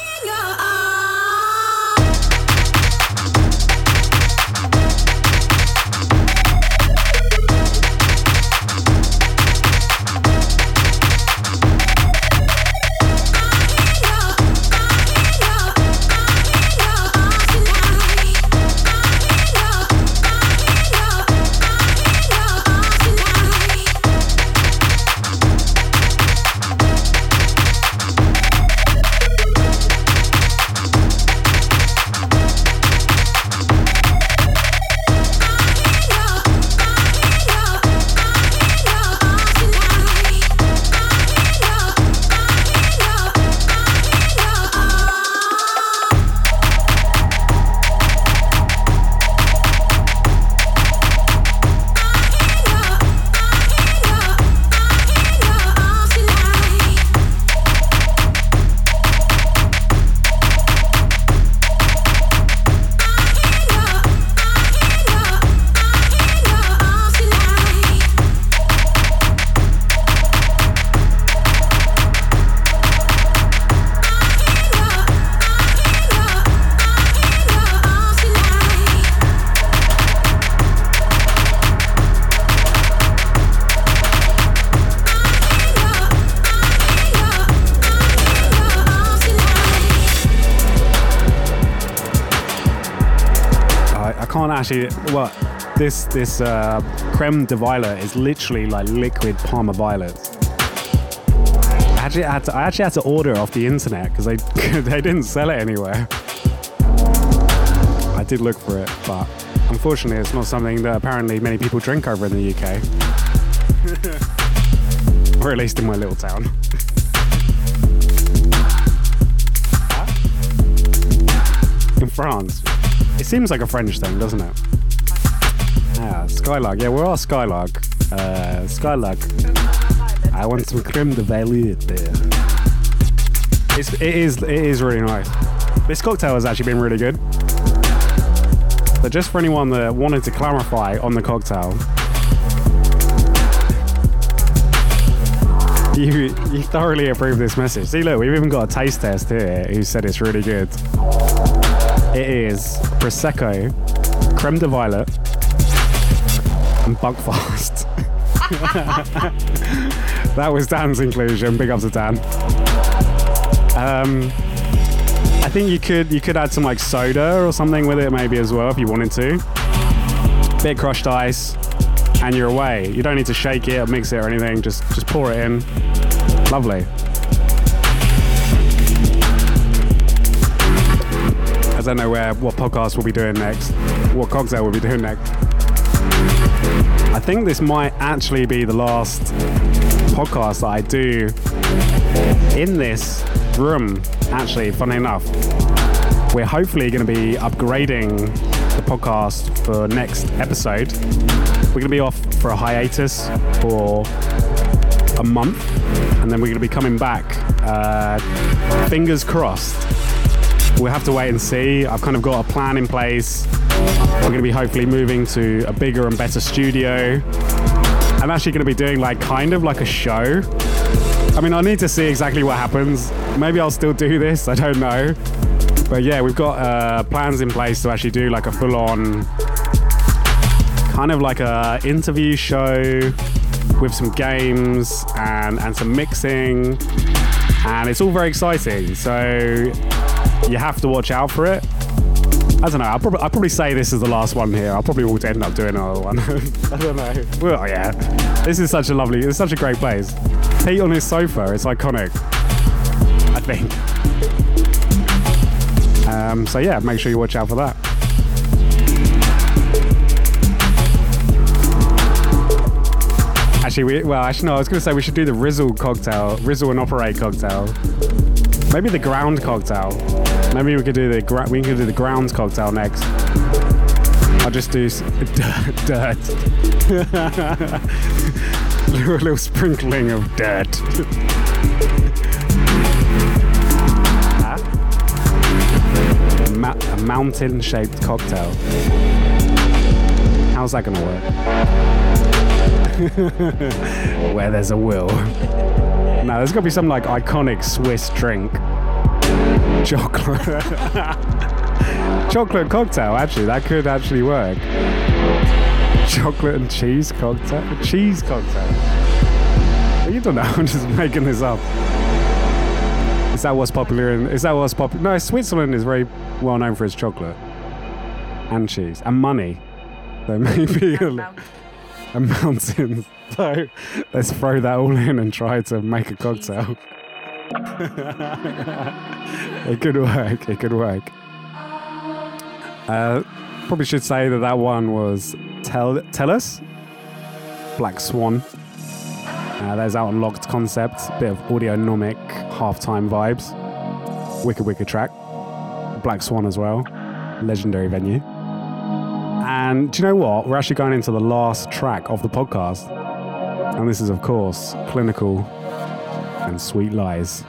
This this uh, creme de violet is literally like liquid Parma violets. I actually had to, I actually had to order off the internet because they <laughs> they didn't sell it anywhere. I did look for it, but unfortunately, it's not something that apparently many people drink over in the UK, <laughs> or at least in my little town. in France. It seems like a French thing, doesn't it? Skylark. Yeah, we're all Skylark. Uh, Skylark I want some creme de there. It's, it is it is really nice. This cocktail has actually been really good. But just for anyone that wanted to clarify on the cocktail, <laughs> you you thoroughly approve this message. See, look, we've even got a taste test here who said it's really good. It is prosecco, creme de violet, and buckfast. <laughs> that was Dan's inclusion. Big up to Dan. Um, I think you could you could add some like soda or something with it maybe as well if you wanted to. Bit crushed ice, and you're away. You don't need to shake it or mix it or anything. Just just pour it in. Lovely. I don't know where what podcast we'll be doing next. What cocktail we'll be doing next. I think this might actually be the last podcast that I do in this room. Actually, funny enough, we're hopefully going to be upgrading the podcast for next episode. We're going to be off for a hiatus for a month, and then we're going to be coming back. Uh, fingers crossed. We'll have to wait and see. I've kind of got a plan in place. We're going to be hopefully moving to a bigger and better studio. I'm actually going to be doing like kind of like a show. I mean, I need to see exactly what happens. Maybe I'll still do this. <laughs> I don't know. But yeah, we've got uh, plans in place to actually do like a full-on kind of like a interview show with some games and and some mixing, and it's all very exciting. So you have to watch out for it. I don't know. I'll probably, I'll probably say this is the last one here. I'll probably will end up doing another one. <laughs> I don't know. Well, yeah. This is such a lovely, it's such a great place. Pete on his sofa, it's iconic. I think. Um, so yeah, make sure you watch out for that. Actually, we, well, actually, no, I was going to say we should do the Rizzle cocktail, Rizzle and Operate cocktail. Maybe the ground cocktail. Maybe we could do the gra- we could do the grounds cocktail next. I'll just do s- <laughs> dirt. dirt. <laughs> a little sprinkling of dirt. <laughs> A mountain-shaped cocktail. How's that gonna work? Where there's a will. No, there's got to be some like iconic Swiss drink. Chocolate. <laughs> Chocolate cocktail, actually, that could actually work. Chocolate and cheese cocktail? Cheese cocktail. You don't know, <laughs> I'm just making this up. Is that what's popular in. Is that what's popular? No, Switzerland is very well known for its chocolate. And cheese. And money. So <laughs> maybe. And <laughs> mountains. So let's throw that all in and try to make a cocktail. <laughs> it could work. It could work. Uh, probably should say that that one was Tell Tell Us, Black Swan. Uh, there's out Locked Concept, bit of audionomic halftime vibes. Wicked, wicked track. Black Swan as well, legendary venue. And do you know what? We're actually going into the last track of the podcast. And this is, of course, Clinical and Sweet Lies.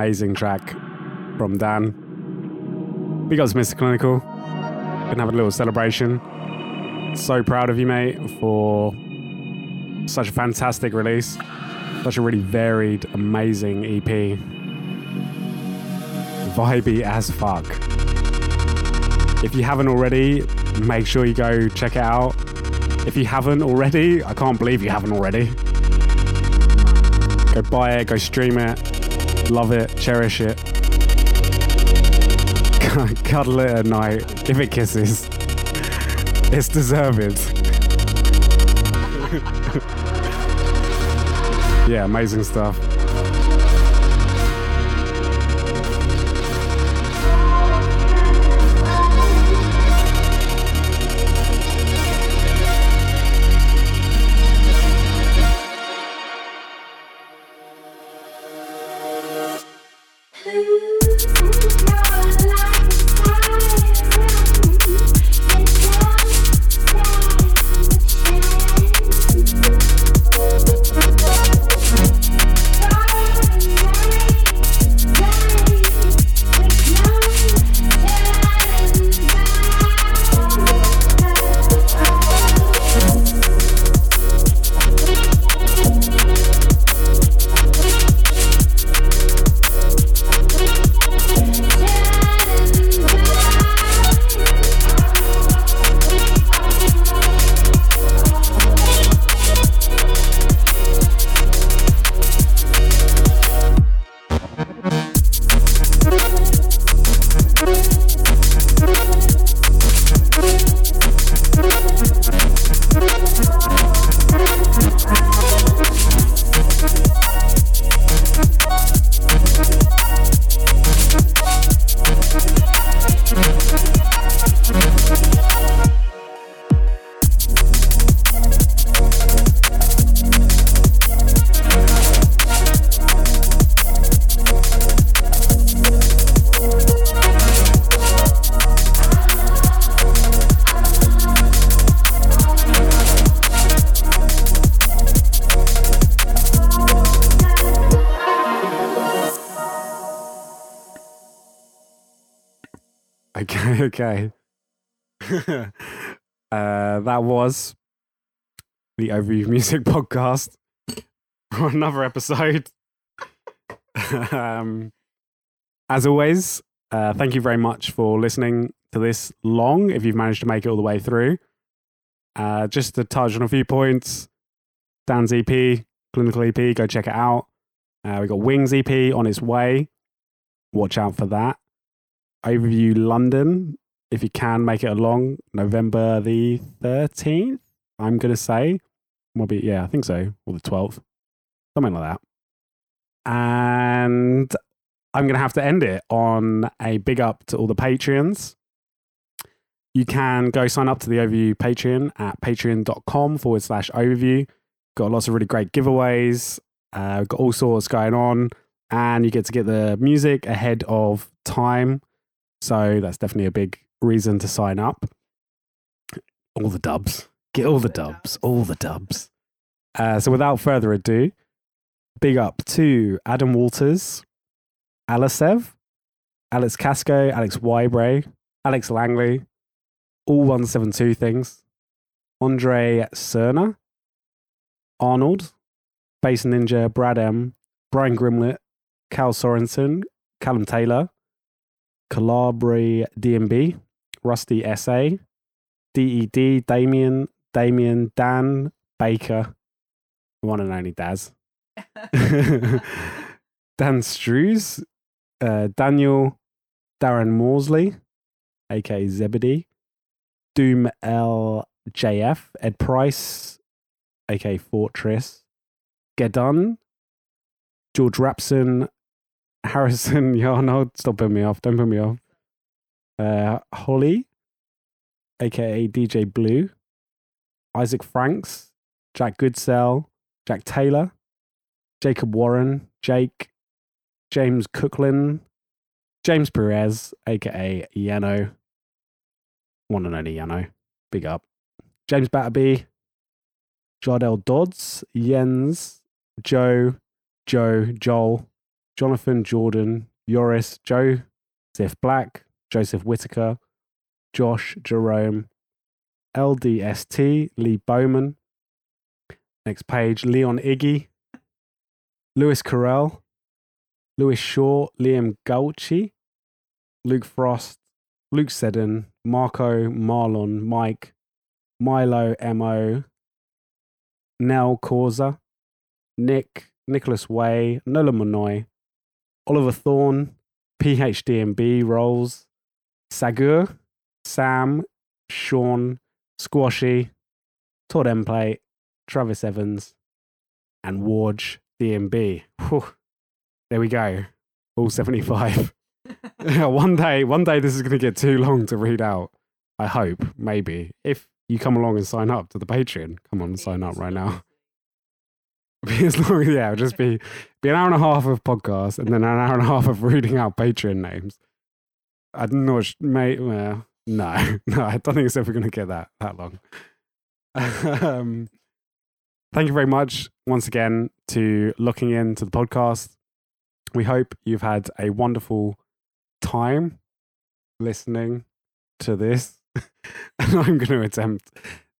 Amazing track from Dan. We got Mr. Clinical. Gonna have a little celebration. So proud of you, mate, for such a fantastic release. Such a really varied, amazing EP. Vibey as fuck. If you haven't already, make sure you go check it out. If you haven't already, I can't believe you haven't already. Go buy it, go stream it, love it, cherish it. <laughs> Cuddle it at night, give it kisses. It's deserved. <laughs> yeah, amazing stuff. Overview <laughs> Music Podcast <laughs> for another episode. <laughs> um, as always, uh, thank you very much for listening to this long, if you've managed to make it all the way through. Uh, just to touch on a few points Dan's EP, Clinical EP, go check it out. Uh, we got Wings EP on its way. Watch out for that. Overview London, if you can make it along, November the 13th, I'm going to say. Maybe, yeah, I think so, or the 12th, something like that. And I'm going to have to end it on a big up to all the Patreons. You can go sign up to the Overview Patreon at patreon.com forward slash overview. Got lots of really great giveaways, uh, got all sorts going on, and you get to get the music ahead of time. So that's definitely a big reason to sign up. All the dubs. Get all the dubs. All the dubs. Uh, so without further ado, big up to Adam Walters, Alicev, Alex Casco, Alex Wybre, Alex Langley, all 172 things, Andre Cerner, Arnold, Bass Ninja, Brad M, Brian Grimlett, Cal Sorensen, Callum Taylor, Calabri DMB, Rusty SA, DED, Damien, Damien, Dan, Baker, one and only Daz, <laughs> <laughs> Dan Strews, uh, Daniel, Darren Morsley, aka Zebedee, Doom LJF, Ed Price, aka Fortress, Gedun, George Rapson, Harrison <laughs> Yarnold, stop putting me off, don't put me off. Uh, Holly, aka DJ Blue, Isaac Franks, Jack Goodsell, Jack Taylor, Jacob Warren, Jake, James Cooklin, James Perez, aka Yano, one and only Yano, big up. James Batterby, Jardel Dodds, Jens, Joe, Joe, Joel, Jonathan Jordan, Yoris, Joe, Ziff Black, Joseph Whitaker, Josh Jerome, LDST, Lee Bowman. Next page, Leon Iggy, Lewis Carell, Lewis Shaw, Liam Gauchi, Luke Frost, Luke Seddon, Marco, Marlon, Mike, Milo, Mo, Nell Causa, Nick, Nicholas Way, Nola Monoy, Oliver Thorne, PhDMB Rolls, Sagur, Sam, Sean, Squashy, Todd Emplate, Travis Evans, and Warge DMB. Whew. There we go. All 75. <laughs> <laughs> one day, one day this is going to get too long to read out. I hope, maybe. If you come along and sign up to the Patreon, come on and sign up right now. <laughs> Be as long, yeah, it'll just be be an hour and a half of podcast and then an hour and a half of reading out Patreon names. I'm not, mate. Well, no, <laughs> no, I don't think it's ever going to get that that long. um, thank you very much once again to looking into the podcast. We hope you've had a wonderful time listening to this. <laughs> and I'm going to attempt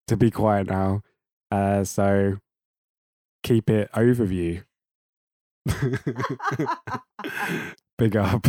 to be quiet now. Uh, so keep it overview. <laughs> Big up.